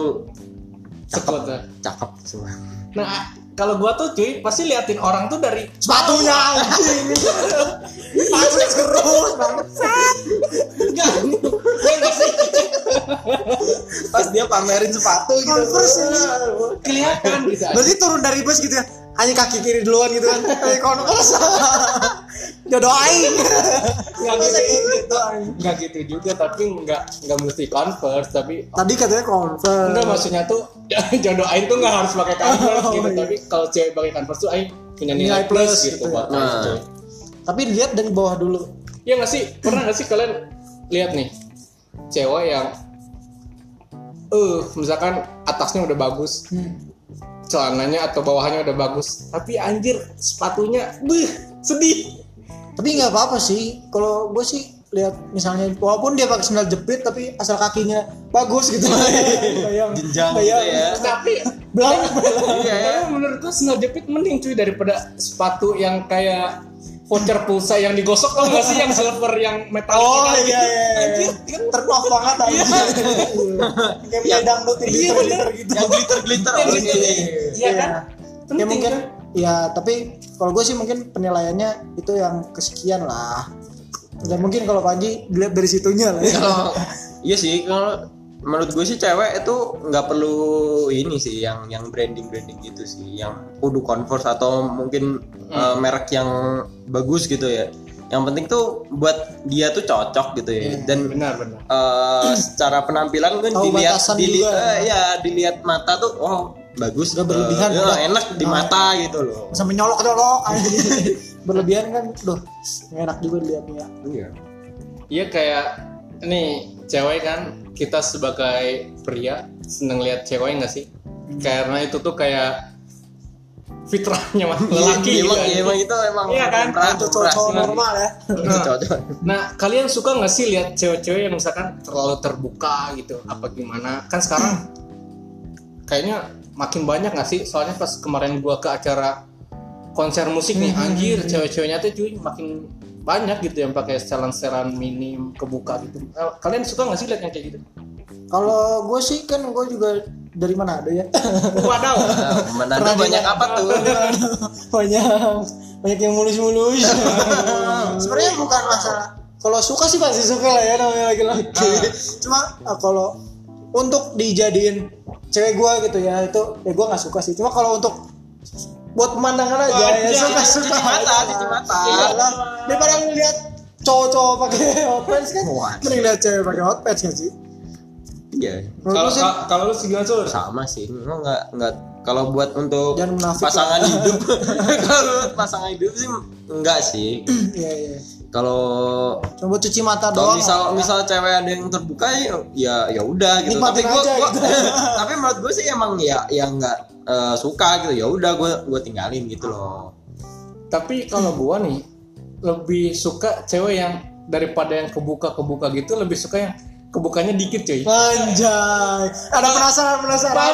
Speaker 3: Sekut tuh.
Speaker 1: cakep semua.
Speaker 3: Nah kalau gua tuh cuy pasti liatin orang tuh dari
Speaker 2: sepatunya anjing. Sepatunya terus bangsat
Speaker 3: enggak, Iya nggak sih.
Speaker 1: Pas dia pamerin sepatu gitu.
Speaker 2: Converse ini.
Speaker 3: kelihatan gitu.
Speaker 2: berarti turun dari bus gitu ya. Hanya kaki kiri duluan gitu kan. Kayak converse jodoh aing
Speaker 3: Nggak gitu,
Speaker 2: gitu aing
Speaker 3: nggak gitu juga tapi nggak nggak mesti converse tapi
Speaker 2: tadi katanya converse.
Speaker 3: Enggak maksudnya tuh jodoh Aing tuh nggak harus pakai converse
Speaker 2: Oh,
Speaker 3: gitu
Speaker 2: iya.
Speaker 3: tapi kalau cewek pakai converse tuh Aing punya nilai,
Speaker 2: Nilai
Speaker 3: plus,
Speaker 2: plus
Speaker 3: gitu
Speaker 2: gitu
Speaker 3: buat
Speaker 1: ya.
Speaker 3: Aing,
Speaker 1: Nah.
Speaker 2: tapi lihat dari bawah dulu.
Speaker 3: Iya nggak sih? Pernah nggak sih kalian lihat nih cewek yang eh misalkan atasnya udah bagus celananya atau bawahnya udah bagus tapi anjir sepatunya beuh sedih
Speaker 2: tapi nggak apa-apa sih. Kalau gue sih lihat misalnya walaupun dia pakai sandal jepit tapi asal kakinya bagus gitu. Bayang
Speaker 1: Jenjang
Speaker 2: bayang
Speaker 1: gitu ya.
Speaker 3: tapi
Speaker 2: belang.
Speaker 1: Iya. Ya
Speaker 3: menurut gua sandal jepit mending cuy daripada sepatu yang kayak voucher pulsa yang digosok kalau nggak sih? Yang silver yang metal
Speaker 2: oh iya iya
Speaker 3: Anjir,
Speaker 2: iya. Turn off banget aja kayak punya dangdut yang
Speaker 3: Iya,
Speaker 2: glitter
Speaker 3: bener.
Speaker 2: gitu.
Speaker 1: Yang glitter glitter oh,
Speaker 3: glitter.
Speaker 1: iya.
Speaker 3: Iya kan?
Speaker 2: ya
Speaker 3: Penting
Speaker 2: mungkin
Speaker 3: kan?
Speaker 2: Ya tapi kalau gue sih mungkin penilaiannya itu yang kesekian lah. Dan mungkin kalau Panji dilihat dari situnya lah ya.
Speaker 1: kalau iya sih kalau menurut gue sih cewek itu nggak perlu ini sih yang yang branding branding gitu sih yang kudu converse atau mungkin eh, merek yang bagus gitu ya. Yang penting tuh buat dia tuh cocok gitu ya. Dan
Speaker 3: benar benar.
Speaker 1: eh, secara penampilan kan dilihat
Speaker 2: batasan
Speaker 1: dili-
Speaker 2: juga.
Speaker 1: eh, ya dilihat mata tuh oh bagus
Speaker 2: Nggak berlebihan,
Speaker 1: Eh,
Speaker 2: udah.
Speaker 1: enak di mata gitu loh.
Speaker 2: sampai nyolok nyolok aja berlebihan kan duh nggak enak juga dilihatnya.
Speaker 1: Iya.
Speaker 3: Iya kayak nih cewek kan kita sebagai pria seneng lihat cewek nggak sih? Karena itu tuh kayak fitrahnya mas lelaki
Speaker 1: Iya,
Speaker 3: gitu
Speaker 1: emang,
Speaker 3: kan.
Speaker 1: iya, emang itu emang
Speaker 3: Iya kan?
Speaker 1: lumrah
Speaker 2: cowok normal ya.
Speaker 1: Itu cocok
Speaker 3: Nah, kalian suka nggak sih lihat cewek-cewek yang misalkan terlalu terbuka gitu? Apa gimana? Kan sekarang kayaknya makin banyak nggak sih? Soalnya pas kemarin gua ke acara konser musik nih, anjir, cewek-ceweknya tuh cuy makin banyak gitu yang pakai setelan-setelan minim kebuka gitu. Eh, Kalian suka nggak sih lihat yang kayak gitu?
Speaker 2: kalau gue sih kan gue juga dari mana ada ya
Speaker 3: Wadaw.
Speaker 1: Nah, Manado
Speaker 2: Pernah
Speaker 1: banyak apa tuh?
Speaker 2: banyak banyak yang mulus-mulus sebenarnya bukan masalah kalau suka sih pasti suka lah ya namanya laki-laki cuma ah, kalau untuk dijadiin cewek gua gitu ya itu ya gua nggak suka sih cuma kalau untuk buat pemandangan aja
Speaker 3: Oh,
Speaker 2: ya
Speaker 3: iya,
Speaker 2: suka
Speaker 1: iya,
Speaker 2: suka
Speaker 1: mata, cuci mata.
Speaker 2: Lah. daripada ngeliat cowok-cowok pakai hot pants kan mending lihat cewek pakai hot pants kan sih
Speaker 1: Iya.
Speaker 3: Kalau
Speaker 2: sih
Speaker 3: kalau lu segala sur?
Speaker 1: Sama sih. Emang nggak nggak kalau buat untuk pasangan hidup kalau pasangan hidup sih enggak sih.
Speaker 2: iya iya
Speaker 1: Kalau
Speaker 2: coba cuci mata
Speaker 1: kalau
Speaker 2: doang
Speaker 1: misal
Speaker 2: lah.
Speaker 1: misal cewek ada yang terbuka ya ya ya udah gitu.
Speaker 2: Nikmatin
Speaker 1: tapi gua,
Speaker 2: aja
Speaker 1: gua-
Speaker 2: gitu.
Speaker 1: tapi menurut gue sih emang ya yang nggak eh, suka gitu. Ya udah gue gue tinggalin gitu loh.
Speaker 3: Tapi kalau gua nih lebih suka cewek yang daripada yang kebuka-kebuka gitu lebih suka yang kebukanya dikit cuy.
Speaker 2: Anjay, ada penasaran penasaran.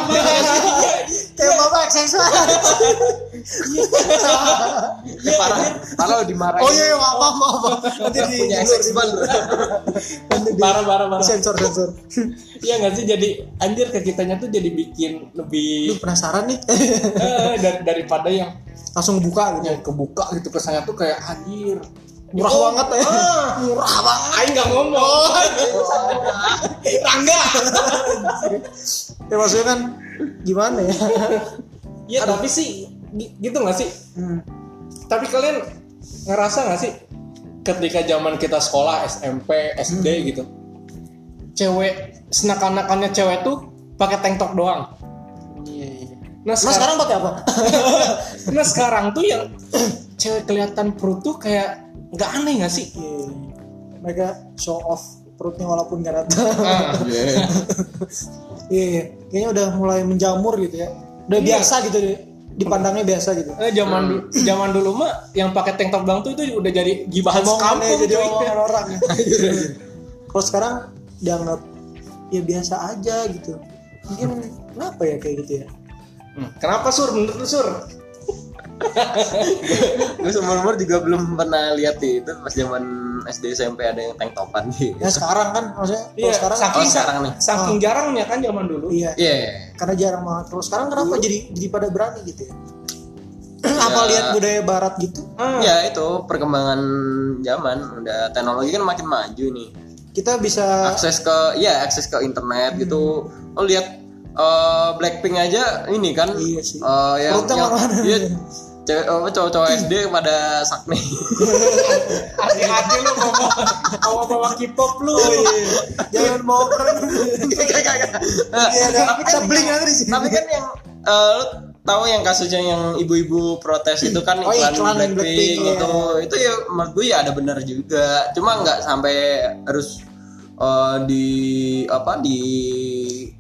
Speaker 2: Kayak bapak aksesuar.
Speaker 1: Ya, parah parah lo dimarahin.
Speaker 2: Oh iya, iya, maaf maaf maaf. Nanti di
Speaker 1: punya lo.
Speaker 2: nanti di
Speaker 3: Parah parah parah.
Speaker 2: sensor sensor.
Speaker 3: Iya nggak sih jadi anjir ke kitanya tuh jadi bikin
Speaker 2: Lu
Speaker 3: lebih
Speaker 2: penasaran nih?
Speaker 3: eh, dar- daripada yang
Speaker 2: Langsung buka gitu.
Speaker 3: yang kebuka gitu kesannya tuh kayak anjir
Speaker 2: murah
Speaker 3: Oh,
Speaker 2: banget ya
Speaker 3: ah.
Speaker 2: murah banget
Speaker 3: Aing nggak ngomong. Rangga.
Speaker 2: ya maksudnya kan gimana ya
Speaker 3: Iya tapi sih gi- gitu nggak sih?
Speaker 2: Hmm.
Speaker 3: Tapi kalian ngerasa nggak sih ketika zaman kita sekolah SMP SD gitu, cewek senak-anakannya cewek tuh pakai tank top doang.
Speaker 2: Iya, iya.
Speaker 3: Nah
Speaker 2: Nah
Speaker 3: sekarang,
Speaker 2: sekarang pakai apa?
Speaker 3: nah sekarang tuh yang cewek kelihatan perut tuh kayak nggak aneh nggak sih?
Speaker 2: Iya. Mereka show off perutnya walaupun nggak rata.
Speaker 3: Ah,
Speaker 2: Iya, iya. kayaknya udah mulai menjamur gitu ya. Udah
Speaker 3: Iya.
Speaker 2: biasa gitu deh. Dipandangnya biasa gitu.
Speaker 3: eh, zaman du- zaman dulu mah yang pakai tank top doang tuh itu udah jadi gibahan
Speaker 2: Omongannya
Speaker 3: sekampung
Speaker 2: jadi omongan orang. ya. Kalau sekarang dianggap ya biasa aja gitu. Mungkin kenapa ya kayak gitu ya?
Speaker 3: Hmm, Kenapa sur menurut lu sur?
Speaker 1: gue seumur umur juga belum pernah lihat itu pas zaman SD SMP ada yang tank topan gitu
Speaker 2: Ya sekarang kan maksudnya
Speaker 3: Iya,
Speaker 2: sekarang
Speaker 3: saking,
Speaker 1: Oh, sekarang nih.
Speaker 3: saking jarangnya kan zaman dulu.
Speaker 2: iya
Speaker 1: iya
Speaker 2: karena jarang banget. Kalau sekarang kenapa jadi jadi pada berani gitu ya? Apa
Speaker 1: Ya.
Speaker 2: lihat budaya barat gitu?
Speaker 3: Ah,
Speaker 1: ya itu perkembangan zaman udah teknologi kan makin maju nih
Speaker 2: Kita bisa
Speaker 1: akses ke ya akses ke internet gitu oh lihat eh, Blackpink aja ini kan
Speaker 2: Iya sih.
Speaker 1: eh, yang,
Speaker 2: Perutnya
Speaker 1: yang
Speaker 2: mana-mana.
Speaker 1: iya, cewek apa cowok-cowok SD pada sakne
Speaker 3: hati-hati lu ngomong bawa-bawa K-pop lu.
Speaker 2: jangan mau keren. Iya,
Speaker 1: tapi kan
Speaker 2: sebling nanti di sini.
Speaker 1: tapi kan yang eh, lu tahu yang kasusnya yang ibu-ibu protes itu kan
Speaker 2: Oh,
Speaker 1: iklan,
Speaker 2: iklan
Speaker 1: Blackpink,
Speaker 2: Blackpink, iya.
Speaker 1: itu itu ya menurut gue ya ada benar juga cuma nggak sampai harus eh, di apa di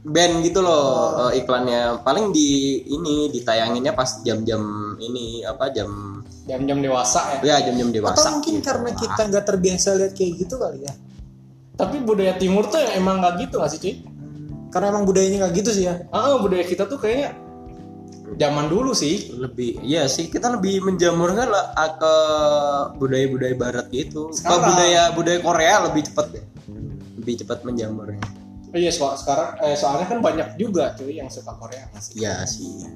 Speaker 1: band gitu loh
Speaker 2: Oh.
Speaker 1: eh, iklannya paling di ini ditayanginnya pas jam-jam ini apa jam
Speaker 3: Jam-jam dewasa ya.
Speaker 1: ya jam-jam dewasa
Speaker 2: Atau mungkin
Speaker 1: gitu.
Speaker 2: karena kita nggak terbiasa lihat kayak gitu kali ya.
Speaker 3: Tapi budaya timur tuh emang nggak gitu nggak sih cuy?
Speaker 2: Karena emang budayanya nggak gitu sih ya.
Speaker 3: Ah budaya kita tuh kayaknya zaman dulu sih.
Speaker 1: lebih iya sih kita lebih menjamurkan lah ah, ke budaya-budaya barat gitu ke budaya budaya Korea lebih cepat ya lebih cepat menjamurnya
Speaker 3: Oh iya so- sekarang eh, soalnya kan banyak juga cuy yang suka Korea nggak sih.
Speaker 1: iya sih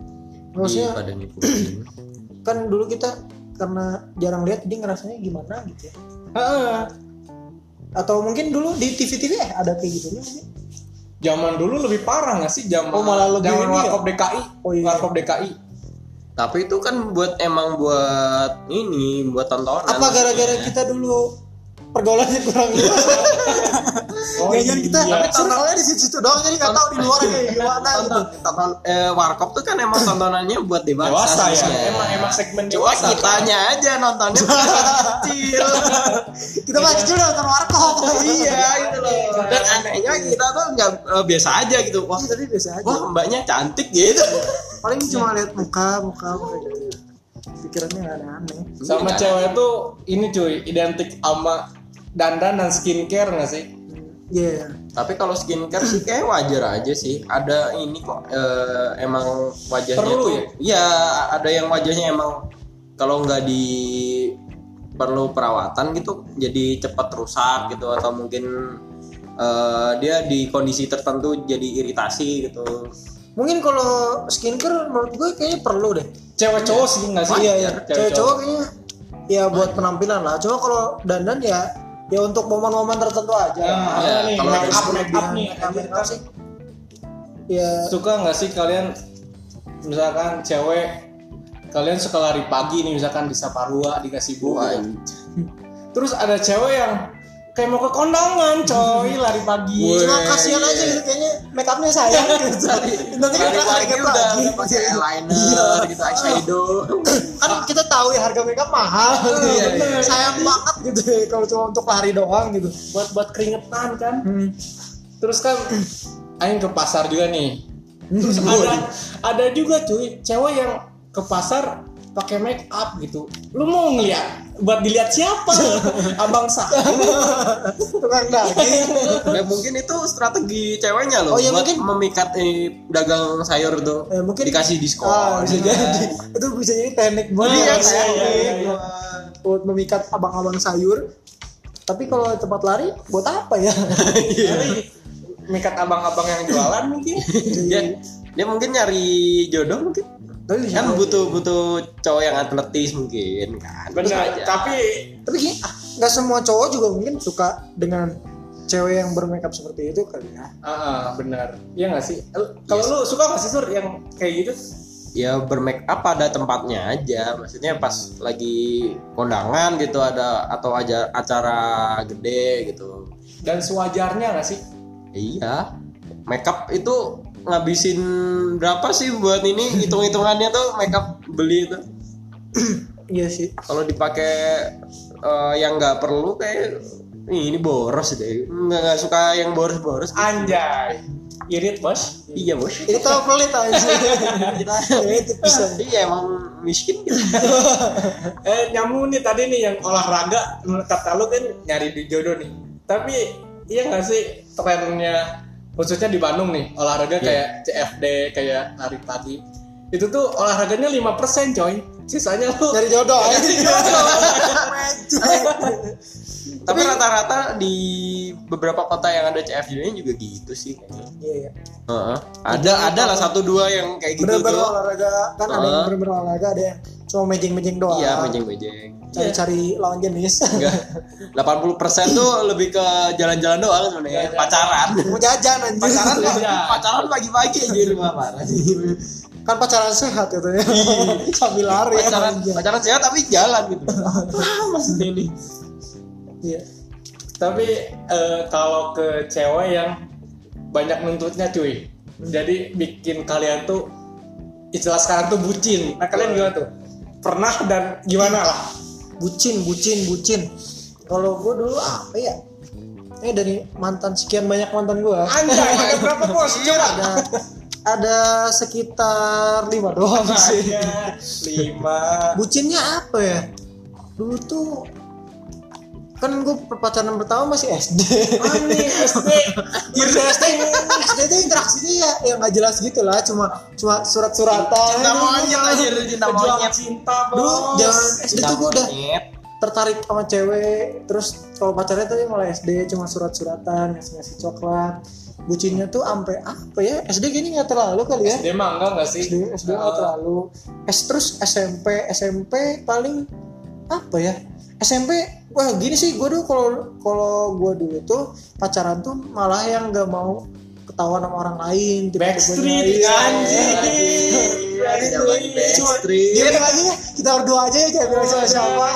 Speaker 2: Maksudnya
Speaker 1: pada ngikutin
Speaker 2: kan dulu kita karena jarang lihat jadi ngerasanya gimana gitu ya.
Speaker 3: Ah,
Speaker 2: Atau mungkin dulu di TV-TV eh ada kayak gitu mungkin.
Speaker 3: zaman dulu lebih parah nggak sih zaman
Speaker 2: Oh, malah lebih
Speaker 3: zaman
Speaker 2: ini ya?
Speaker 3: warkop DKI.
Speaker 2: Oh, iya.
Speaker 3: Warkop DKI.
Speaker 1: tapi itu kan buat emang buat ini buat tontonan
Speaker 2: Apa gara-gara kita dulu pergaulannya kurang luas?
Speaker 3: Oh,
Speaker 2: Kayaknya kita
Speaker 3: iya.
Speaker 2: tapi tontonannya di situ doang jadi nggak tahu di luar kayak gimana gitu.
Speaker 1: tonton, eh, warkop tuh kan emang tontonannya buat dewasa,
Speaker 3: Dewasa ya. Emang emang segmen
Speaker 1: Cuma
Speaker 3: dewasa.
Speaker 1: kitanya aja nontonnya kecil
Speaker 2: Kita masih kecil nonton warkop.
Speaker 1: iya itu loh dan anehnya kita tuh nggak eh, biasa aja gitu wah
Speaker 2: Iya, tapi biasa aja.
Speaker 1: wah mbaknya cantik gitu
Speaker 2: Paling cuma lihat muka, muka, muka. Pikirannya nggak aneh-aneh.
Speaker 3: Sama cewek tuh ini cuy identik sama dandan dan skincare nggak sih?
Speaker 2: Iya.
Speaker 1: Tapi kalau skincare sih kayak wajar aja sih. Ada ini kok eh, emang wajahnya
Speaker 3: Perlu
Speaker 1: tuh.
Speaker 3: ya?
Speaker 1: Iya, ada yang wajahnya emang kalau nggak di perlu perawatan gitu jadi cepat rusak gitu atau mungkin eh, dia di kondisi tertentu jadi iritasi gitu.
Speaker 2: Mungkin kalau skincare menurut gue kayaknya perlu deh.
Speaker 3: Cewek cowok sih nggak sih?
Speaker 2: Iya, iya.
Speaker 3: Cewek
Speaker 2: Cewek-cewek kayaknya ya buat penampilan lah. Cuma kalau dandan ya ya untuk momen-momen tertentu aja.
Speaker 1: Ya,
Speaker 3: nih,
Speaker 1: kalau
Speaker 3: make up,
Speaker 1: harus
Speaker 3: make up nih.
Speaker 2: Make up,
Speaker 3: kan.
Speaker 2: sih. Ya
Speaker 3: Suka nggak sih kalian misalkan cewek kalian suka lari pagi nih misalkan di Saparua dikasih
Speaker 1: Wah,
Speaker 3: buku. Terus ada cewek yang kayak mau ke kondangan coy lari pagi.
Speaker 1: Woi.
Speaker 2: cuma kasihan aja gitu kayaknya make upnya sayang gitu. Nanti kan
Speaker 1: Lari pagi
Speaker 2: keringet
Speaker 1: udah pakai eyeliner
Speaker 2: Iya.
Speaker 1: gitu eyeshadow.
Speaker 2: Kan kita tahu ya harga make up mahal.
Speaker 1: Iya,
Speaker 2: gitu.
Speaker 1: iya.
Speaker 2: Sayang banget gitu ya kalau cuma untuk lari doang gitu.
Speaker 3: buat buat keringetan kan.
Speaker 2: Hmm.
Speaker 3: Terus kan Aing ke pasar juga nih. Terus ada ada juga cuy cewek yang ke pasar pakai make up gitu. Lu mau ngeliat buat dilihat siapa? Abang saya.
Speaker 2: Tukang daging.
Speaker 1: Ya mungkin itu strategi ceweknya loh
Speaker 2: Oh, iya,
Speaker 1: buat
Speaker 2: mungkin-
Speaker 1: memikat eh, dagang sayur tuh.
Speaker 2: Ya, mungkin-
Speaker 1: dikasih diskon.
Speaker 2: Ah, bisa jadi. Itu bisa jadi teknik buat
Speaker 3: Iya,
Speaker 2: memikat
Speaker 3: iya, iya, iya, iya.
Speaker 2: buat memikat abang-abang sayur. Tapi kalau tempat lari buat apa ya?
Speaker 3: Mikat abang-abang yang jualan mungkin.
Speaker 1: dia, dia mungkin nyari jodoh mungkin.
Speaker 2: Tapi
Speaker 1: kan
Speaker 2: jadi.
Speaker 1: butuh butuh cowok yang atletis mungkin kan.
Speaker 3: Benar tapi
Speaker 2: tapi gini, ah, nggak semua cowok juga mungkin suka dengan cewek yang bermakeup seperti itu kali ya.
Speaker 3: Ah ah, benar. Iya nggak sih? Kalau lu suka nggak sih sur yang kayak gitu?
Speaker 1: Ya bermake up pada tempatnya aja. Maksudnya pas lagi kondangan gitu ada atau aja acara gede gitu.
Speaker 3: Dan sewajarnya nggak sih?
Speaker 1: Iya. Makeup itu ngabisin berapa sih buat ini hitung hitungannya tuh makeup beli itu?
Speaker 2: Iya sih.
Speaker 1: Kalau dipakai eh, yang nggak perlu kayak Ih, ini boros deh. Nggak nggak suka yang boros boros
Speaker 3: anjay. Irit bos?
Speaker 1: Iya bos.
Speaker 2: Itu pelit aja
Speaker 1: kita
Speaker 2: itu bisa
Speaker 1: iya emang miskin gitu.
Speaker 3: Eh nyambung nih tadi nih yang olahraga menurut kata lu kan nyari di jodoh nih. Tapi iya nggak sih trennya khususnya di Bandung nih olahraga kayak CFD kayak lari pagi. Itu tuh olahraganya 5% coy. Sisanya lu
Speaker 2: dari jodoh. Aja
Speaker 1: tapi rata-rata di beberapa kota yang ada CFD ini juga gitu sih. Kayaknya.
Speaker 2: iya iya.
Speaker 1: Heeh. ada ada lah satu dua yang kayak gitu
Speaker 2: bener-bener
Speaker 1: tuh.
Speaker 2: olahraga kan ada yang bener-bener olahraga ada yang cuma mejeng-mejeng doang.
Speaker 1: Iya mejeng-mejeng.
Speaker 2: Cari-cari lawan jenis.
Speaker 1: Enggak. 80% tuh lebih ke jalan-jalan doang sebenarnya pacaran.
Speaker 2: Mau jajan anjir
Speaker 1: pacaran
Speaker 3: Jajan.
Speaker 1: pacaran pagi-pagi aja di rumah parah
Speaker 2: kan pacaran sehat gitu ya. Sambil lari
Speaker 1: pacaran
Speaker 2: anjir.
Speaker 1: pacaran sehat tapi jalan gitu. Ah maksudnya ini?
Speaker 2: Iya
Speaker 3: tapi eh, kalau ke cewek yang banyak nuntutnya cuy. Jadi bikin kalian tuh istilah sekarang tuh bucin. Nah kalian gimana tuh? Pernah dan gimana lah?
Speaker 2: Bucin bucin bucin. Kalau gue dulu apa ya? Ini dari mantan sekian banyak mantan gue
Speaker 3: anjay ada berapa bos? Coba.
Speaker 2: Ada ada sekitar lima doang sih.
Speaker 3: Lima.
Speaker 2: Bucinnya apa ya? Dulu tuh kan gue pacaran pertama masih SD
Speaker 3: aneh SD
Speaker 2: masih SD SD itu interaksinya ya ya nggak jelas gitu lah cuma cuma surat-suratan.
Speaker 1: Cinta monyet aja cinta monyet.
Speaker 3: Cinta
Speaker 2: dulu
Speaker 3: bos.
Speaker 2: jangan. SD tuh gue udah tertarik sama cewek. Terus kalau pacarnya tuh mulai SD cuma surat-suratan ngasih ngasih coklat. Bucinnya tuh sampai apa ya? SD gini nggak terlalu kali ya?
Speaker 3: SD mah enggak nggak sih?
Speaker 2: SD SD nggak terlalu. S terus SMP SMP paling apa ya? SMP wah gini sih gue dulu kalau kalau gue dulu tuh pacaran tuh malah yang nggak mau ketahuan sama orang lain tiba-tiba
Speaker 3: Backstreet anjing.
Speaker 2: tuh,
Speaker 1: Zaman
Speaker 2: cuma
Speaker 1: Backstreet.
Speaker 2: dia bilang aja kita berdua aja ya jangan bilang sama siapa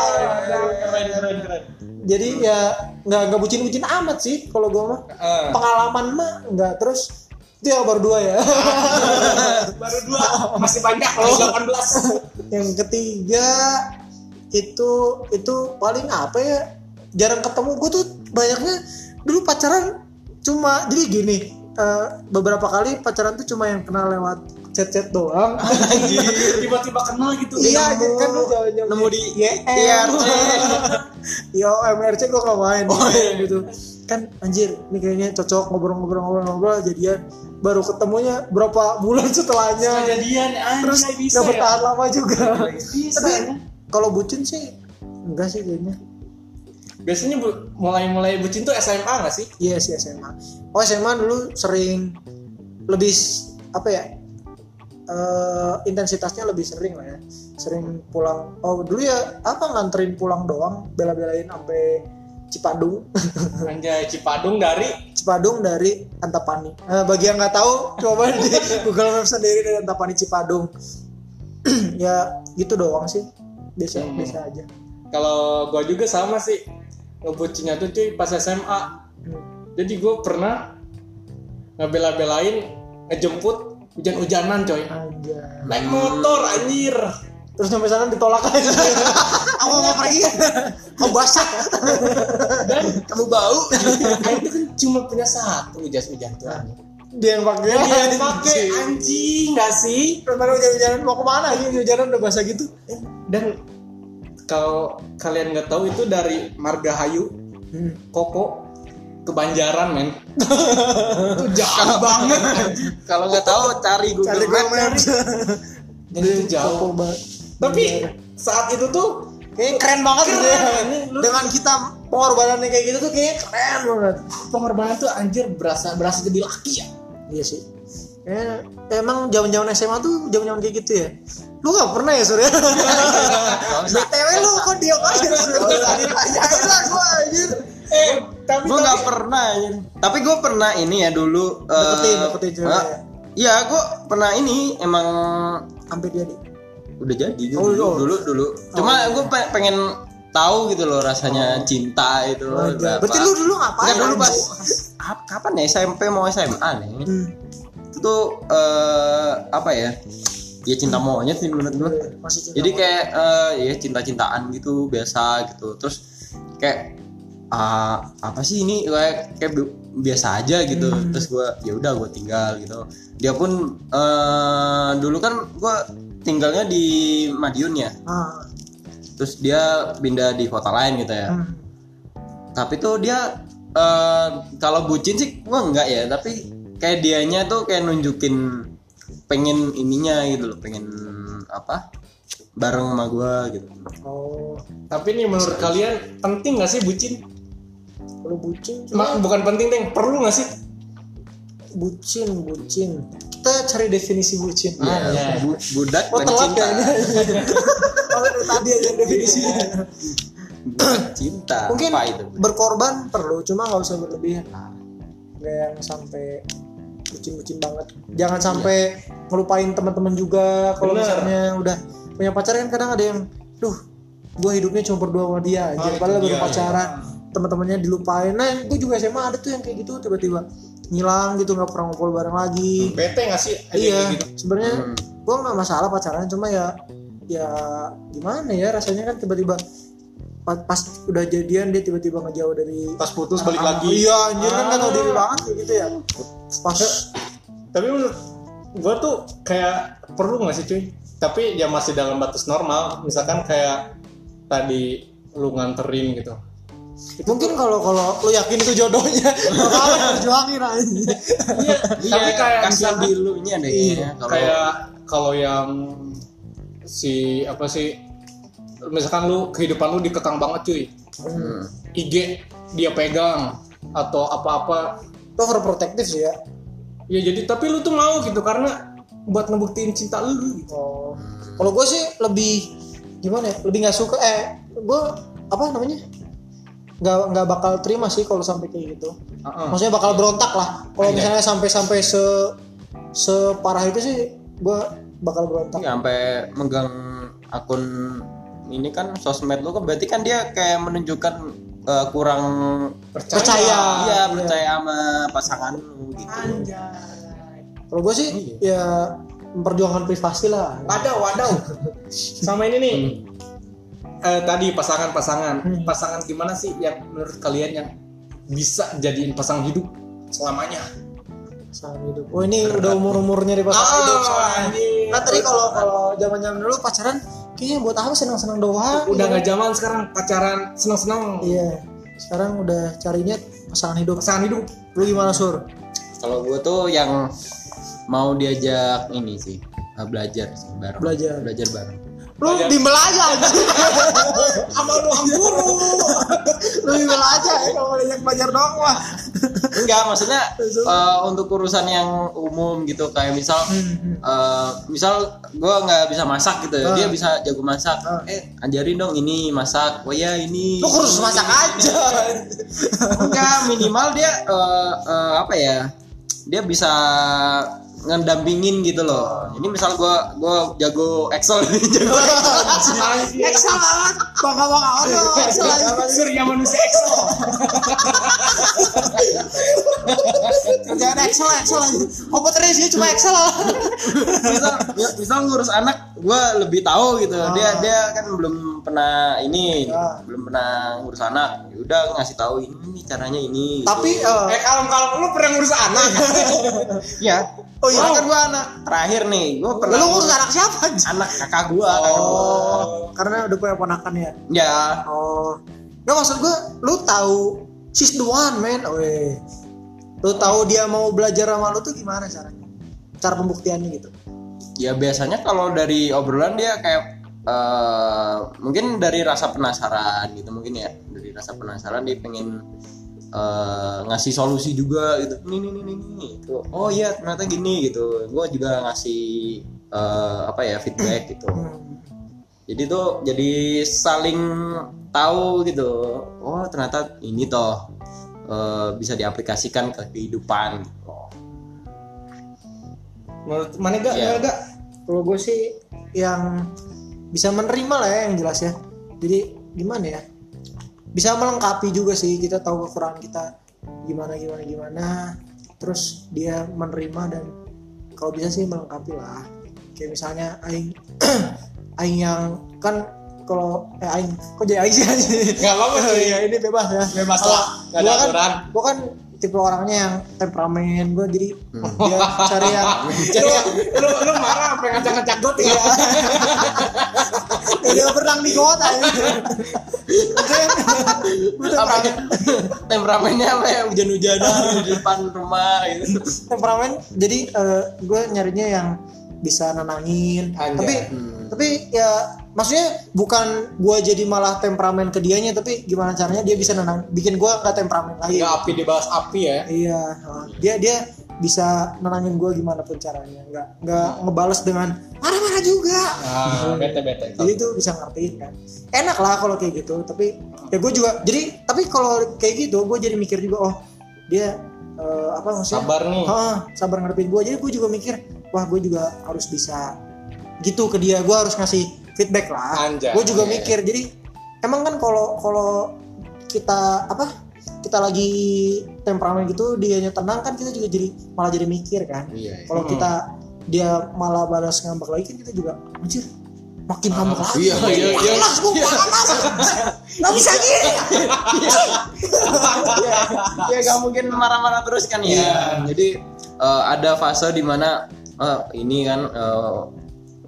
Speaker 2: jadi ya nggak nggak bucin bucin amat sih kalau gue mah.
Speaker 3: Eh,
Speaker 2: pengalaman mah nggak terus itu ya baru dua ya.
Speaker 3: Baru dua masih banyak loh 18
Speaker 2: yang ketiga itu itu paling apa ya jarang ketemu. Gue tuh banyaknya dulu pacaran cuma jadi gini eh, beberapa kali pacaran tuh cuma yang kenal lewat chat-chat doang.
Speaker 3: Tiba-tiba kenal gitu.
Speaker 2: Iya
Speaker 1: nemu-
Speaker 2: kan lu. Jauh-jauh
Speaker 1: nemu di
Speaker 2: YM
Speaker 1: IRC.
Speaker 2: yo MRC gue gak main. Gitu. Kan anjir ini kayaknya cocok ngobrol-ngobrol-ngobrol-ngobrol jadian. Baru ketemunya berapa bulan setelahnya.
Speaker 3: Kejadian
Speaker 2: terus
Speaker 3: anjay bisa
Speaker 2: gak
Speaker 3: ya?
Speaker 2: bertahan lama juga.
Speaker 3: Bisa
Speaker 2: tapi
Speaker 3: ya.
Speaker 2: Kalau bucin sih enggak sih kayaknya.
Speaker 3: Biasanya bu- mulai-mulai bucin tuh SMA gak sih?
Speaker 2: Iya sih SMA oh SMA dulu sering lebih apa ya eh, intensitasnya lebih sering lah ya. Sering pulang. Oh dulu ya apa nganterin pulang doang bela-belain sampai Cipadung.
Speaker 3: Anjay Cipadung dari?
Speaker 2: Cipadung dari Antapani. Nah, bagi yang nggak tahu coba di Google Maps sendiri dari Antapani Cipadung. Ya gitu doang sih biasa
Speaker 3: Hmm.
Speaker 2: biasa aja.
Speaker 3: Kalau gua juga sama sih. Ngebucinnya tuh cuy pas SMA
Speaker 2: Hmm.
Speaker 3: jadi gue pernah ngebela-belain ngejemput hujan-hujanan coy.
Speaker 2: Anjay.
Speaker 3: naik motor anjir.
Speaker 2: Terus sampai sana ditolak aja. Aku mau pergi. Kamu basah.
Speaker 3: Dan
Speaker 1: kamu bau.
Speaker 3: Aing itu kan cuma punya satu jas hujan tuh. Anjing.
Speaker 2: Dia yang pakai
Speaker 3: dia yang pakai anjing nggak sih?
Speaker 2: Kemarin hujan-hujanan mau ke mana ini? Hujanan udah basah gitu.
Speaker 3: Dan kalau kalian nggak tahu itu dari Margahayu
Speaker 2: hmm.
Speaker 3: Koko ke Banjaran men. Itu jauh banget
Speaker 1: kalau nggak tahu cari Google
Speaker 2: cari gue
Speaker 1: Maps.
Speaker 3: Dan itu jauh. Tapi saat itu tuh
Speaker 2: kayaknya keren banget gitu ya dengan kita pengorbanannya kayak gitu tuh kayaknya keren banget.
Speaker 3: Pengorbanan tuh anjir berasa berasa jadi laki ya
Speaker 2: iya sih Eh, emang zaman-zaman SMA tuh zaman-zaman kayak gitu ya. Lu gak pernah ya Surya?
Speaker 1: Gak.
Speaker 2: BTW lu kok diam aja Surya? Lah anjir.
Speaker 3: eh tapi
Speaker 1: gue nggak pernah anjir. tapi gue pernah ini ya dulu eh,
Speaker 2: Deketin, deketin cewek
Speaker 1: eh,
Speaker 2: ya.
Speaker 1: iya gue pernah ini emang
Speaker 2: Hampir jadi.
Speaker 1: udah jadi
Speaker 2: Oh,
Speaker 1: dulu
Speaker 2: oh.
Speaker 1: dulu dulu cuma gue pengen tahu gitu loh rasanya cinta itu.
Speaker 2: Oh,
Speaker 1: berapa.
Speaker 2: Berarti lu dulu ngapain?
Speaker 1: Enggak, dulu pas kapan ya? SMP mau SMA nih.
Speaker 2: Hmm.
Speaker 1: itu tuh eh, apa ya? Ya cinta monyet sih menurut gue
Speaker 2: cinta
Speaker 1: jadi kayak eh, ya cinta-cintaan gitu biasa gitu. Terus kayak ah, apa sih ini? Kayak kayak bi- biasa aja gitu.
Speaker 2: Hmm.
Speaker 1: terus gue ya udah gue tinggal gitu. Dia pun eh, dulu kan gue tinggalnya di Madiun ya.
Speaker 2: Ah.
Speaker 1: Terus dia pindah di kota lain gitu ya.
Speaker 2: Hmm.
Speaker 1: tapi tuh dia eh, kalau bucin sih gue enggak ya. Tapi kayak dianya tuh kayak nunjukin pengen ininya gitu loh pengen apa bareng sama gue gitu.
Speaker 2: Oh,
Speaker 3: tapi nih menurut kalian penting gak sih bucin?
Speaker 2: Lu bucin
Speaker 3: Ma-
Speaker 2: cuma
Speaker 3: bukan penting deh perlu gak sih
Speaker 2: bucin, bucin. Kita cari definisi bucin.
Speaker 3: Ah,
Speaker 1: Ya,
Speaker 3: iya.
Speaker 1: bu- budak
Speaker 2: Oh, telat
Speaker 1: pencinta
Speaker 2: kayaknya. Kalau dari tadi aja definisinya.
Speaker 1: budak cinta
Speaker 2: Mungkin
Speaker 1: apa itu
Speaker 2: berkorban perlu, cuma nggak usah berlebihan. Nggak yang sampai bucin-bucin banget. Jangan sampai ngelupain teman-teman juga. Kalau misalnya udah punya pacar kan kadang ada yang, duh, gue hidupnya cuma berdua sama dia.
Speaker 3: Ah,
Speaker 2: Jadi
Speaker 3: itu
Speaker 2: padahal baru
Speaker 3: dia,
Speaker 2: pacaran, teman-temannya dilupain. Nah, gue juga SMA ada tuh yang kayak gitu tiba-tiba ngilang gitu nggak pernah ngumpul bareng lagi.
Speaker 3: bete gak sih?
Speaker 2: Iya,
Speaker 3: gitu?
Speaker 2: sebenarnya
Speaker 1: Hmm.
Speaker 2: gue nggak masalah pacaran cuma ya ya gimana ya rasanya kan tiba-tiba pas, pas udah jadian dia tiba-tiba ngejauh dari
Speaker 3: pas putus balik
Speaker 2: Ah,
Speaker 3: lagi.
Speaker 2: Iya anjir kan
Speaker 3: Ah.
Speaker 2: gak tau diri banget kayak gitu ya. Pas
Speaker 3: tapi menurut gue tuh kayak perlu gak sih cuy? Tapi ya masih dalam batas normal. Misalkan kayak tadi lu nganterin gitu
Speaker 2: mungkin kalau kalau lu yakin itu jodohnya apa perjuangin aja.
Speaker 3: Iya. Tapi kayak
Speaker 1: kasih
Speaker 3: misalkan
Speaker 1: dulu nya deh
Speaker 3: Iya,
Speaker 1: kalau
Speaker 3: kayak kalau yang si apa sih misalkan lu kehidupan lu dikekang banget cuy.
Speaker 1: Hmm.
Speaker 3: IG dia pegang atau apa-apa.
Speaker 2: Itu overprotective sih ya.
Speaker 3: Ya jadi tapi lu tuh mau gitu karena buat ngebuktiin cinta lu gitu.
Speaker 2: Oh. Kalau gue sih lebih gimana ya lebih nggak suka eh gue apa namanya nggak nggak bakal terima sih kalau sampai kayak gitu.
Speaker 3: Heeh.
Speaker 2: maksudnya bakal berontak lah. Kalau
Speaker 3: Anjay.
Speaker 2: misalnya sampai sampai se separah itu sih gue bakal berontak.
Speaker 1: Iya, sampai megang akun ini kan sosmed lu kan berarti kan dia kayak menunjukkan eh, kurang
Speaker 2: percaya.
Speaker 1: iya percaya sama pasangan lu gitu.
Speaker 2: Kalau gue sih ya memperjuangkan privasi lah.
Speaker 3: Wadaw, wadaw. Sama ini nih. Eh, tadi pasangan-pasangan.
Speaker 2: Hmm.
Speaker 3: Pasangan gimana sih yang menurut kalian yang bisa jadiin pasangan hidup selamanya?
Speaker 2: pasangan hidup oh ini udah umur umurnya di pasangan hidup soalnya nah tadi kalau kalau zaman zaman dulu pacaran kayaknya buat apa senang senang doang
Speaker 3: udah
Speaker 2: ya.
Speaker 3: nggak zaman sekarang pacaran senang-senang.
Speaker 2: iya sekarang udah carinya pasangan hidup
Speaker 3: Pasangan hidup.
Speaker 2: lu gimana sur
Speaker 1: kalau gue tuh yang mau diajak ini sih belajar sih bareng
Speaker 2: Belajar.
Speaker 1: belajar bareng
Speaker 2: lu bimbel aja.
Speaker 3: Sama lu guru.
Speaker 2: lu bimbel aja ya kalau banyak belajar doang wah.
Speaker 1: Enggak maksudnya eh, untuk urusan yang umum gitu. Kayak misal eh, misal gue nggak bisa masak gitu ya.
Speaker 2: Ah.
Speaker 1: dia bisa jago masak.
Speaker 2: Ah.
Speaker 1: eh ajarin dong ini masak. Oh ya ini.
Speaker 2: Lu kursus masak aja.
Speaker 1: enggak minimal dia eh, eh, apa ya dia bisa ngedampingin gitu loh. Ini misal gua gua jago Excel jago
Speaker 2: Excel. Banget bangga bangga banget lu Excel
Speaker 3: Surya manusia Excel.
Speaker 2: kerjaan Excel Excel aja komputernya sih cuma Excel
Speaker 1: misal misal ngurus anak gua lebih tahu gitu.
Speaker 2: Ah.
Speaker 1: dia dia kan belum pernah ini
Speaker 2: Ah.
Speaker 1: belum pernah ngurus anak. Ya udah ngasih tahu ini caranya ini.
Speaker 2: Tapi eh,
Speaker 3: Eh kalau kalau lu pernah ngurus anak.
Speaker 1: ya
Speaker 2: Oh, iya?
Speaker 1: Soalnya kan gua anak terakhir nih gua pernah
Speaker 2: lu ngurus anak siapa
Speaker 1: anak kakak gua kakak gua.
Speaker 2: Oh, karena udah punya ponakan ya.
Speaker 1: ya
Speaker 2: Oh, nggak maksud gue, lu tahu she's the one man, Weh. Lu tahu dia mau belajar sama lu tuh gimana caranya? Cara pembuktiannya gitu.
Speaker 1: Ya biasanya kalau dari obrolan dia kayak eh, mungkin dari rasa penasaran gitu mungkin ya dari rasa penasaran dia pengen eh, ngasih solusi juga gitu nih nih nih nih gitu. oh iya ternyata gini gitu gue juga ngasih eh, apa ya feedback gitu jadi tuh jadi saling tahu gitu oh ternyata ini toh eh, bisa diaplikasikan ke kehidupan gitu.
Speaker 3: menurut mana gak mana gak
Speaker 2: Kalau gue sih yang bisa menerima lah ya yang jelas ya. Jadi gimana ya? Bisa melengkapi juga sih kita tahu kekurangan kita gimana gimana gimana. Terus dia menerima dan kalau bisa sih melengkapi lah. Kayak misalnya aing aing yang kan kalau eh aing kok jadi aing sih
Speaker 3: Nggak apa-apa, cuy.
Speaker 2: ya ini bebas ya
Speaker 3: Bebas lah,
Speaker 2: gua kan, gua kan tipe orangnya yang temperamen gue jadi dia cari yang cari
Speaker 3: lu,
Speaker 2: yang
Speaker 3: lu lu marah apa ngacak-ngacak got ya
Speaker 2: Iya. Dia berenang di kota ya. Gue
Speaker 1: apa
Speaker 2: temperamen,
Speaker 1: temperamennya apa ya hujan-hujanan di depan rumah gitu
Speaker 2: temperamen. Jadi eh, gue nyarinya yang bisa nenangin.
Speaker 3: Anjay.
Speaker 2: Tapi
Speaker 1: Hmm.
Speaker 2: tapi ya maksudnya bukan gue jadi malah temperamen ke dianya tapi gimana caranya dia bisa nenang bikin gue nggak temperamen lagi.
Speaker 3: nggak api dibahas api ya.
Speaker 2: Iya, dia dia bisa nenangin gue gimana pun caranya, nggak nggak ngebales dengan marah-marah juga.
Speaker 3: nah bete bete
Speaker 2: jadi itu bisa ngertiin kan. Enak lah kalau kayak gitu tapi ya gue juga jadi tapi kalau kayak gitu gue jadi mikir juga oh dia eh, apa maksudnya?
Speaker 3: Sabar nih.
Speaker 2: Heeh, sabar ngadepin gue jadi gue juga mikir wah gue juga harus bisa gitu ke dia. Gue harus ngasih feedback lah
Speaker 3: Anjay.
Speaker 2: gue juga
Speaker 3: Iya.
Speaker 2: mikir jadi emang kan kalau kalau kita apa kita lagi temperamen gitu dianya tenang kan kita juga jadi malah jadi mikir kan
Speaker 1: iya
Speaker 2: kalau
Speaker 3: Hmm.
Speaker 2: kita dia malah balas ngambek lagi kan kita juga anjir makin ngambek lagi
Speaker 1: iya, iya, iya.
Speaker 2: panas gue panas nggak bisa gini
Speaker 1: ya gak mungkin marah-marah terus kan ya
Speaker 3: Iya.
Speaker 1: jadi eh, ada fase di mana eh, ini kan eh,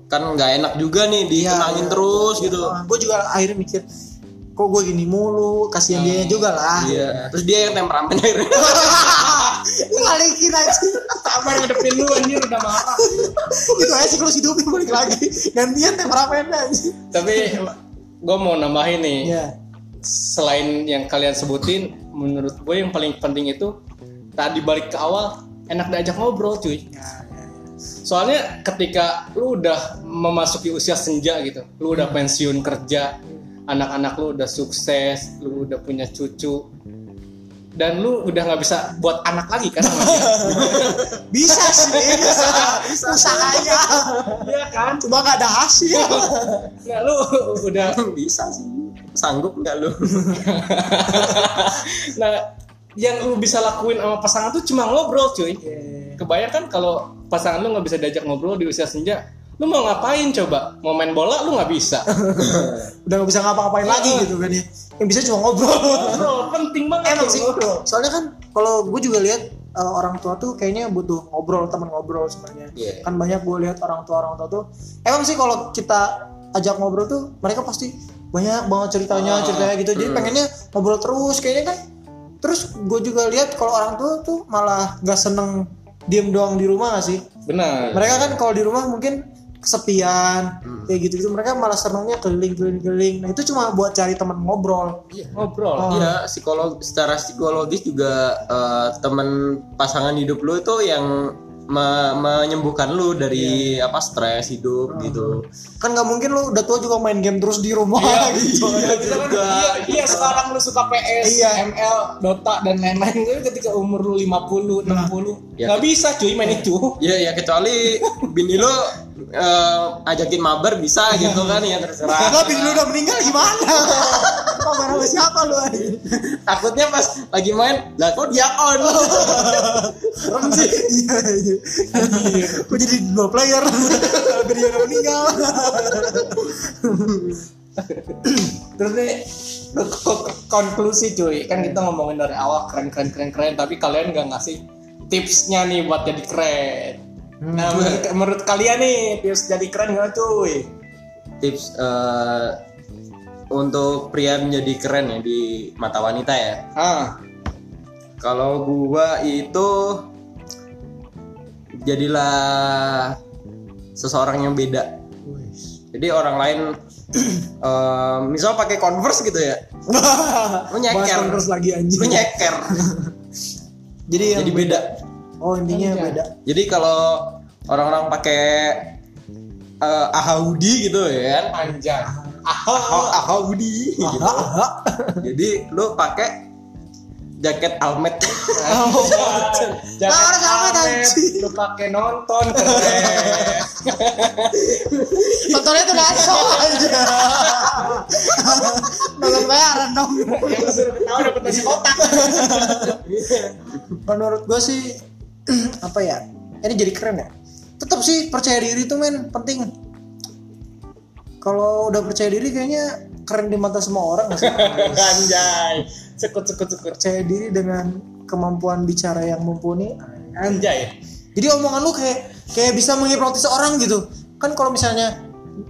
Speaker 1: kan nggak enak juga nih ditenangin
Speaker 2: Iya,
Speaker 1: terus gitu.
Speaker 2: Gue juga akhirnya mikir kok gue gini mulu? Kasihan dia juga lah.
Speaker 1: Iya. Terus dia yang temperamen akhirnya.
Speaker 2: Balikin aja.
Speaker 3: Sabar ngadepin lu anjir udah marah.
Speaker 2: Itu aja siklus hidupnya balik lagi. Gantian temperamen aja.
Speaker 3: Tapi gue mau nambahin nih.
Speaker 2: Ya
Speaker 3: selain yang kalian sebutin menurut gue yang paling penting itu tadi balik ke awal enak diajak ngobrol cuy.
Speaker 2: Ya, ya.
Speaker 3: Soalnya ketika lu udah memasuki usia senja gitu lu udah pensiun kerja anak-anak lu udah sukses lu udah punya cucu dan lu udah nggak bisa buat anak lagi kan sama dia.
Speaker 2: Bisa sih bisa usahanya.
Speaker 3: Iya kan?
Speaker 2: Cuma gak ada hasil.
Speaker 3: Nah lu udah
Speaker 1: bisa sih. Sanggup nggak lu?
Speaker 3: Nah yang lu bisa lakuin sama pasangan tuh cuma ngobrol cuy. Kebayang kan kalau pasangan lu nggak bisa diajak ngobrol di usia senja lu mau ngapain coba? Mau main bola lu nggak bisa.
Speaker 2: Udah gak bisa ngapa-ngapain lagi gitu kan ya. Yang bisa cuma ngobrol.
Speaker 3: Ngobrol penting banget
Speaker 2: emang sih.
Speaker 3: ngobrol.
Speaker 2: Soalnya kan kalau gue juga lihat uh, orang tua tuh kayaknya butuh ngobrol teman ngobrol sebenarnya.
Speaker 1: Iya.
Speaker 2: kan banyak gue lihat orang tua orang tua tuh. Emang sih kalau kita ajak ngobrol tuh mereka pasti banyak banget ceritanya
Speaker 3: Ah,
Speaker 2: ceritanya gitu. Jadi pengennya ngobrol terus. Kayaknya kan terus gue juga lihat kalau orang tua tuh malah nggak seneng diem doang di rumah gak sih?
Speaker 3: Benar.
Speaker 2: Mereka kan kalau di rumah mungkin kesepian kayak gitu gitu mereka malah senengnya keliling keliling keliling. Nah itu cuma buat cari teman ngobrol.
Speaker 3: Ngobrol?
Speaker 2: Oh.
Speaker 1: Iya, psikolog secara psikologis juga eh, teman pasangan hidup lu itu yang me- menyembuhkan lu dari apa stres hidup gitu.
Speaker 2: kan nggak mungkin lu udah tua juga main game terus di rumah gitu
Speaker 3: Iya, kita kan, iya, iya sekarang lu suka PS,
Speaker 2: Iya.
Speaker 3: ML, Dota dan lain-lain Tapi ketika umur lu 50, 60
Speaker 1: Ya.
Speaker 3: nggak bisa cuy main itu
Speaker 1: Iya ya kecuali bini lu eh, ajakin mabar bisa gitu kan ya terserah.
Speaker 2: Lah bini lu udah meninggal gimana? Kok marah sama siapa lu?
Speaker 1: Takutnya pas lagi main, lah kok dia on.
Speaker 2: Serem sih. Iya iya. Kok jadi dua player? Bini udah meninggal.
Speaker 3: Terus nih konklusi cuy Kan kita ngomongin dari awal keren keren keren keren Tapi kalian nggak ngasih tipsnya nih buat jadi keren Nah menurut, menurut kalian nih tips jadi keren gak cuy?
Speaker 1: Tips eh, untuk pria menjadi keren ya di mata wanita ya.
Speaker 3: Ah,
Speaker 1: Kalau gua itu jadilah seseorang yang beda. Jadi orang lain eh, misal pakai converse gitu ya Lu nyeker.
Speaker 2: Converse lagi anjing.
Speaker 1: lu nyeker
Speaker 2: Jadi yang
Speaker 1: jadi beda
Speaker 2: Oh intinya
Speaker 3: Anjay.
Speaker 2: beda.
Speaker 1: jadi kalau orang-orang pakai eh, ahaudi gitu ya kan
Speaker 3: Anjay.
Speaker 1: Ah- ahaudi gitu
Speaker 2: aha.
Speaker 1: jadi lu pakai jaket almet
Speaker 2: Nah, harus apa,
Speaker 3: karet,
Speaker 2: anjing?
Speaker 3: Lu pakai nonton keren.
Speaker 2: Tontonnya tuh naso aja. Nonton bayaran dong.
Speaker 3: Yang suruh ketawa dapat nasi kotak.
Speaker 2: Menurut gue sih apa ya? Ini jadi keren ya. Tetap sih percaya diri tuh men penting. Kalau udah percaya diri kayaknya keren di mata semua orang sih?
Speaker 3: Anjay. Sekut sekut sekut.
Speaker 2: percaya diri dengan kemampuan bicara yang mumpuni.
Speaker 3: Anjay.
Speaker 2: Jadi omongan lu kayak kayak bisa menghipnotis orang gitu. Kan kalau misalnya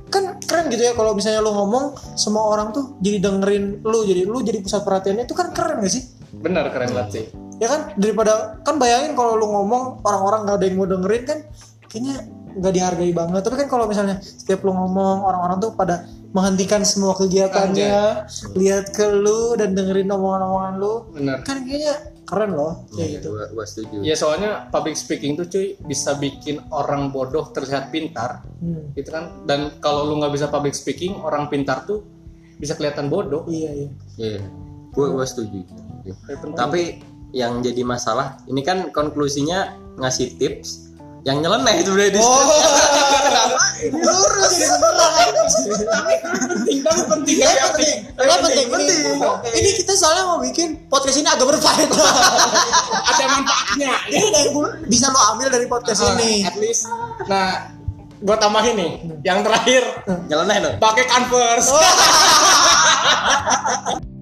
Speaker 2: kan keren gitu ya kalau misalnya lu ngomong semua orang tuh jadi dengerin lu jadi lu jadi pusat perhatiannya itu kan keren gak sih?
Speaker 3: Bener keren banget sih.
Speaker 2: Ya kan daripada kan bayangin kalau lu ngomong orang-orang nggak ada yang mau dengerin kan kayaknya nggak dihargai banget. Tapi kan kalau misalnya setiap lu ngomong orang-orang tuh pada menghentikan semua kegiatannya, lihat ke lu dan dengerin omongan-omongan lu,
Speaker 3: Bener.
Speaker 2: kan kayaknya keren loh kayak gitu.
Speaker 1: gua, gua setuju
Speaker 3: Ya soalnya public speaking tuh cuy bisa bikin orang bodoh terlihat pintar
Speaker 2: Hmm.
Speaker 3: gitu kan dan kalau lu nggak bisa public speaking orang pintar tuh bisa kelihatan bodoh
Speaker 2: Iya iya.
Speaker 1: Iya, gua gua setuju.
Speaker 3: Penting.
Speaker 1: Tapi yang jadi masalah ini kan konklusinya ngasih tips yang nyeleneh itu udah di
Speaker 2: Oh, lurus jadi beneran.
Speaker 3: penting tapi penting
Speaker 2: Iya
Speaker 3: ya
Speaker 2: penting, Iya, penting, penting. Ini kita soalnya mau bikin podcast ini agak berfaedah.
Speaker 3: ada manfaatnya ya.
Speaker 2: Ini dari bisa lo ambil dari podcast
Speaker 3: Ah,
Speaker 2: ini.
Speaker 3: at least nah gua tambahin nih yang terakhir
Speaker 1: nyeleneh loh.
Speaker 3: pakai converse
Speaker 2: Oh.